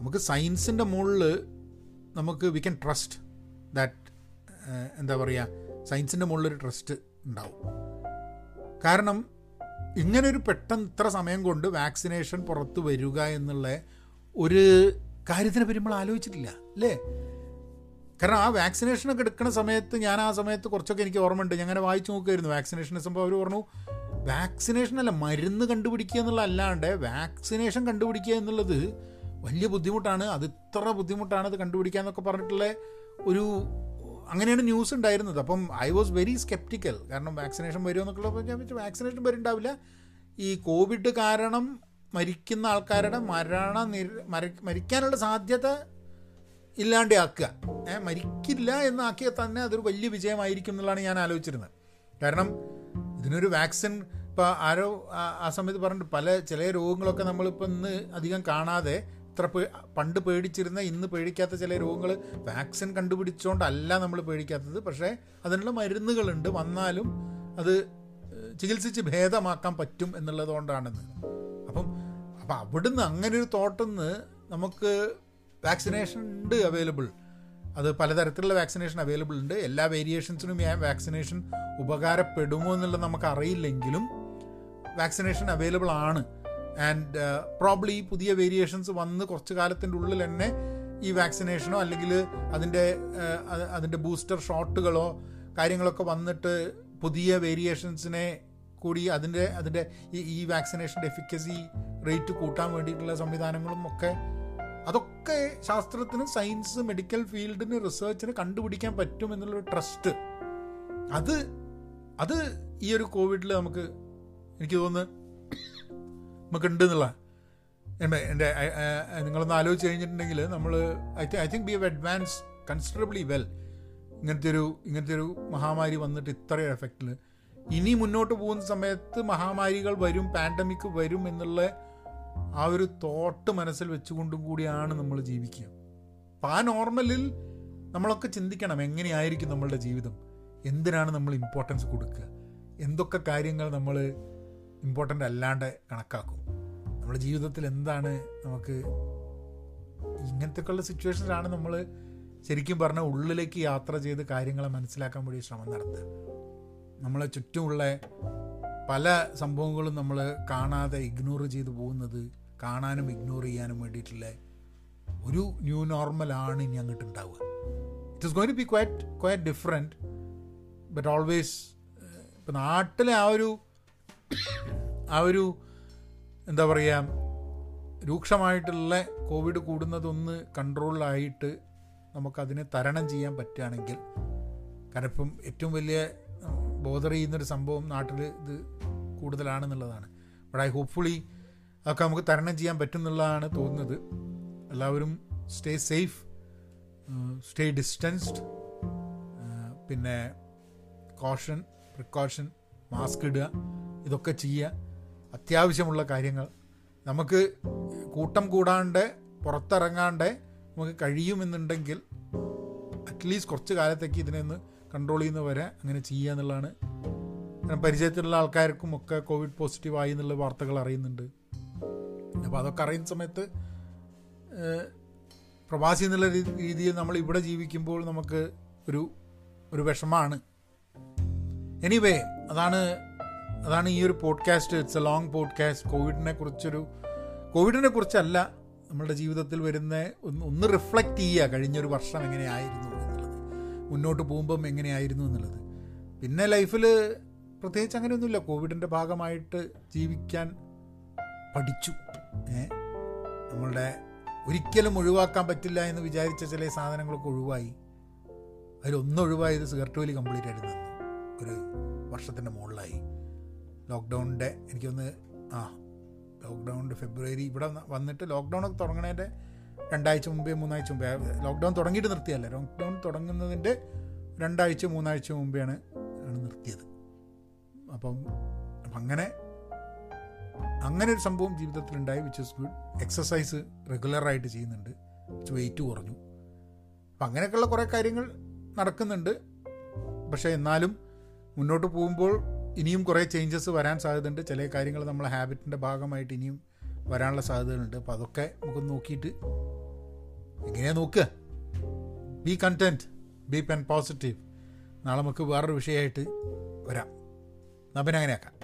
നമുക്ക് സയൻസിന്റെ മുകളിൽ നമുക്ക് വി ക്യാൻ ട്രസ്റ്റ് ദാറ്റ് എന്താ പറയുക സയൻസിന്റെ ഒരു ട്രസ്റ്റ് ഉണ്ടാവും. കാരണം ഇങ്ങനൊരു പെട്ടെന്ന് ഇത്ര സമയം കൊണ്ട് വാക്സിനേഷൻ പുറത്ത് വരിക എന്നുള്ള ഒരു കാര്യത്തിനെ പറ്റി നമ്മൾ ആലോചിച്ചിട്ടില്ല അല്ലേ? കാരണം ആ വാക്സിനേഷനൊക്കെ എടുക്കുന്ന സമയത്ത് ഞാൻ ആ സമയത്ത് കുറച്ചൊക്കെ എനിക്ക് ഓർമ്മയുണ്ട്. ഞാൻ അങ്ങനെ വായിച്ചു നോക്കുമായിരുന്നു വാക്സിനേഷൻ സംഭവം അവർ പറഞ്ഞു വാക്സിനേഷൻ അല്ല മരുന്ന് കണ്ടുപിടിക്കുക എന്നുള്ള അല്ലാണ്ട് വാക്സിനേഷൻ കണ്ടുപിടിക്കുക എന്നുള്ളത് വലിയ ബുദ്ധിമുട്ടാണ്. അത് ഇത്ര ബുദ്ധിമുട്ടാണ് അത് കണ്ടുപിടിക്കുക എന്നൊക്കെ പറഞ്ഞിട്ടുള്ള ഒരു അങ്ങനെയാണ് ന്യൂസ് ഉണ്ടായിരുന്നത്. അപ്പം ഐ വാസ് വെരി സ്കെപ്റ്റിക്കൽ കാരണം വാക്സിനേഷൻ വരുമോ എന്നൊക്കെ ഞാൻ വെച്ചാൽ വാക്സിനേഷൻ വരുന്നുണ്ടാവില്ല. ഈ കോവിഡ് കാരണം മരിക്കുന്ന ആൾക്കാരുടെ മരണ മരിക്കാനുള്ള സാധ്യത ഇല്ലാണ്ടാക്കുക. ഏഹ് മരിക്കില്ല എന്നാക്കിയാൽ തന്നെ അതൊരു വലിയ വിജയമായിരിക്കും എന്നുള്ളതാണ് ഞാൻ ആലോചിച്ചിരുന്നത്. കാരണം ഇതിനൊരു വാക്സിൻ ഇപ്പോൾ ആരോ ആ സമയത്ത് പറഞ്ഞിട്ട് പല ചില രോഗങ്ങളൊക്കെ നമ്മളിപ്പോൾ ഇന്ന് അധികം കാണാതെ ഇത്ര പേ- പണ്ട് പേടിച്ചിരുന്ന ഇന്ന് പേടിക്കാത്ത ചില രോഗങ്ങൾ വാക്സിൻ കണ്ടുപിടിച്ചുകൊണ്ടല്ല നമ്മൾ പേടിക്കാത്തത്. പക്ഷേ അതിനുള്ള മരുന്നുകളുണ്ട്. വന്നാലും അത് ചികിത്സിച്ച് ഭേദമാക്കാൻ പറ്റും എന്നുള്ളത് കൊണ്ടാണെന്ന് അപ്പം അപ്പം അവിടുന്ന് അങ്ങനെ ഒരു തോട്ടിന്ന് നമുക്ക് വാക്സിനേഷൻ ഉണ്ട് അവൈലബിൾ. അത് പലതരത്തിലുള്ള വാക്സിനേഷൻ അവൈലബിൾ ഉണ്ട്. എല്ലാ വേരിയേഷൻസിനും ഈ വാക്സിനേഷൻ ഉപകാരപ്പെടുമോ എന്നുള്ളത് നമുക്ക് അറിയില്ലെങ്കിലും വാക്സിനേഷൻ അവൈലബിൾ ആണ്. ആൻഡ് പ്രോബ്ലി ഈ പുതിയ വേരിയേഷൻസ് വന്ന് കുറച്ച് കാലത്തിന്റെ ഉള്ളിൽ തന്നെ ഈ വാക്സിനേഷനോ അല്ലെങ്കിൽ അതിന്റെ uh, അത് അതിന്റെ ബൂസ്റ്റർ ഷോട്ടുകളോ കാര്യങ്ങളൊക്കെ വന്നിട്ട് പുതിയ വേരിയേഷൻസിനെ കൂടി അതിന്റെ അതിന്റെ ഈ ഈ വാക്സിനേഷന്റെ എഫിക്കസി റേറ്റ് കൂട്ടാൻ വേണ്ടിയിട്ടുള്ള സംവിധാനങ്ങളും ഒക്കെ അതൊക്കെ ശാസ്ത്രത്തിന് സയൻസ് മെഡിക്കൽ ഫീൽഡിന് റിസർച്ചിന് കണ്ടുപിടിക്കാൻ പറ്റും എന്നുള്ളൊരു ട്രസ്റ്റ് അത് അത് ഈ ഒരു കോവിഡിൽ നമുക്ക് എനിക്ക് തോന്നുന്നു നമുക്ക് ഉണ്ട് എന്നുള്ള എന്റെ എന്റെ നിങ്ങളൊന്ന് ആലോചിച്ച് കഴിഞ്ഞിട്ടുണ്ടെങ്കിൽ നമ്മൾ I I think we have advance considerably well. ഇങ്ങനത്തെ ഒരു ഇങ്ങനത്തെ ഒരു മഹാമാരി വന്നിട്ട് ഇത്രയും എഫക്റ്റിൽ ഇനി മുന്നോട്ട് പോകുന്ന സമയത്ത് മഹാമാരികൾ വരും പാൻഡമിക് വരും എന്നുള്ള ആ ഒരു തോട്ട് മനസ്സിൽ വെച്ചുകൊണ്ടും കൂടിയാണ് നമ്മൾ ജീവിക്കുക. അപ്പം ആ നോർമലിൽ നമ്മളൊക്കെ ചിന്തിക്കണം എങ്ങനെയായിരിക്കും നമ്മളുടെ ജീവിതം. എന്തിനാണ് നമ്മൾ ഇമ്പോർട്ടൻസ് കൊടുക്കുക? എന്തൊക്കെ കാര്യങ്ങൾ നമ്മൾ ഇമ്പോർട്ടന്റ് അല്ലാണ്ട് കണക്കാക്കും. നമ്മുടെ ജീവിതത്തിൽ എന്താണ് നമുക്ക് ഇങ്ങനത്തെയൊക്കെയുള്ള സിറ്റുവേഷനിലാണ് നമ്മൾ ശരിക്കും പറഞ്ഞ ഉള്ളിലേക്ക് യാത്ര ചെയ്ത് കാര്യങ്ങളെ മനസ്സിലാക്കാൻ വേണ്ടി ശ്രമം നടത്തുക. നമ്മളെ ചുറ്റുമുള്ള പല സംഭവങ്ങളും നമ്മൾ കാണാതെ ഇഗ്നോർ ചെയ്തു പോകുന്നത് കാണാനും ഇഗ്നോർ ചെയ്യാനും വേണ്ടിയിട്ടുള്ള ഒരു ന്യൂ നോർമലാണ് ഇനി അങ്ങോട്ട് ഉണ്ടാവുക. It is going be quite quite different but always ഇപ്പം നാട്ടിലെ ആ ഒരു ആ ഒരു എന്താ പറയുക രൂക്ഷമായിട്ടുള്ള കോവിഡ് കൂടുന്നതൊന്ന് കൺട്രോളിലായിട്ട് നമുക്കതിനെ തരണം ചെയ്യാൻ പറ്റുകയാണെങ്കിൽ കാരണം ഇപ്പം ഏറ്റവും വലിയ ബോധർ ചെയ്യുന്നൊരു സംഭവം നാട്ടിൽ ഇത് കൂടുതലാണെന്നുള്ളതാണ്. ബട്ട് ഐ ഹോപ്പ്ഫുള്ളി അതൊക്കെ നമുക്ക് തരണം ചെയ്യാൻ പറ്റും എന്നുള്ളതാണ് തോന്നുന്നത്. എല്ലാവരും സ്റ്റേ സേഫ് സ്റ്റേ ഡിസ്റ്റൻസ്ഡ് പിന്നെ കോഷൻ പ്രിക്കോഷൻ മാസ്ക് ഇടുക. ഇതൊക്കെ ചെയ്യുക അത്യാവശ്യമുള്ള കാര്യങ്ങൾ. നമുക്ക് കൂട്ടം കൂടാണ്ട് പുറത്തിറങ്ങാണ്ട് നമുക്ക് കഴിയുമെന്നുണ്ടെങ്കിൽ അറ്റ്ലീസ്റ്റ് കുറച്ച് കാലത്തേക്ക് ഇതിനെ ഒന്ന് കൺട്രോൾ ചെയ്യുന്ന വരെ അങ്ങനെ ചെയ്യുക എന്നുള്ളതാണ്. കാരണം പരിചയത്തിലുള്ള ആൾക്കാർക്കും ഒക്കെ കോവിഡ് പോസിറ്റീവ് ആയി എന്നുള്ള വാർത്തകൾ അറിയുന്നുണ്ട്. അപ്പോൾ അതൊക്കെ അറിയുന്ന സമയത്ത് പ്രവാസി എന്നുള്ള രീതിയിൽ നമ്മൾ ഇവിടെ ജീവിക്കുമ്പോൾ നമുക്ക് ഒരു ഒരു വിഷമമാണ് എനിവേ അതാണ് അതാണ് ഈ ഒരു podcast it's a long podcast കോവിഡിനെ കുറിച്ചൊരു കോവിഡിനെ കുറിച്ചല്ല നമ്മുടെ ജീവിതത്തിൽ വരുന്ന ഒന്ന് ഒന്ന് റിഫ്ലക്റ്റ് ചെയ്യുക. കഴിഞ്ഞൊരു വർഷം എങ്ങനെയായിരുന്നു എന്നുള്ളത്. മുന്നോട്ട് പോകുമ്പം എങ്ങനെയായിരുന്നു എന്നുള്ളത്. പിന്നെ ലൈഫിൽ പ്രത്യേകിച്ച് അങ്ങനെയൊന്നുമില്ല. കോവിഡിന്റെ ഭാഗമായിട്ട് ജീവിക്കാൻ പഠിച്ചു. നമ്മളുടെ ഒരിക്കലും ഒഴിവാക്കാൻ പറ്റില്ല എന്ന് വിചാരിച്ച ചില സാധനങ്ങളൊക്കെ ഒഴിവായി. അതിലൊന്നും ഒഴിവായത് സിഗരറ്റ് വലി കംപ്ലീറ്റ് ആയിട്ട് നിന്നു. ഒരു വർഷത്തിന്റെ മുകളിലായി. ലോക്ക്ഡൗണിന്റെ എനിക്കൊന്ന് ആ ലോക്ക്ഡൗണിന്റെ ഫെബ്രുവരി ഇവിടെ വന്നിട്ട് ലോക്ക്ഡൗൺ ഒക്കെ തുടങ്ങണേന്റെ രണ്ടാഴ്ച മുമ്പേ മൂന്നാഴ്ച മുമ്പേ ലോക്ക്ഡൗൺ തുടങ്ങിയിട്ട് നിർത്തിയല്ല ലോക്ക്ഡൗൺ തുടങ്ങുന്നതിന്റെ രണ്ടാഴ്ച മൂന്നാഴ്ച മുമ്പെയാണ് ആണ് നിർത്തിയത്. അപ്പം അങ്ങനെ അങ്ങനെ ഒരു സംഭവം ജീവിതത്തിലുണ്ടായി വിച്ച് ഇസ് ഗുഡ് എക്സസൈസ് റെഗുലറായിട്ട് ചെയ്യുന്നുണ്ട്. വെയിറ്റ് കുറഞ്ഞു. അപ്പം അങ്ങനെയൊക്കെയുള്ള കുറേ കാര്യങ്ങൾ നടക്കുന്നുണ്ട്. പക്ഷേ എന്നാലും മുന്നോട്ട് പോകുമ്പോൾ ഇനിയും കുറേ ചേഞ്ചസ് വരാൻ സാധ്യതയുണ്ട്. ചില കാര്യങ്ങൾ നമ്മളെ ഹാബിറ്റിന്റെ ഭാഗമായിട്ട് ഇനിയും വരാനുള്ള സാധ്യതകളുണ്ട്. അപ്പോൾ അതൊക്കെ നമുക്ക് നോക്കിയിട്ട് എങ്ങനെയാ നോക്കുക? Be content be pen positive നാളെ നമുക്ക് വേറൊരു വിഷയമായിട്ട് വരാം. എന്നാൽ പിന്നെ അങ്ങനെയാക്കാം.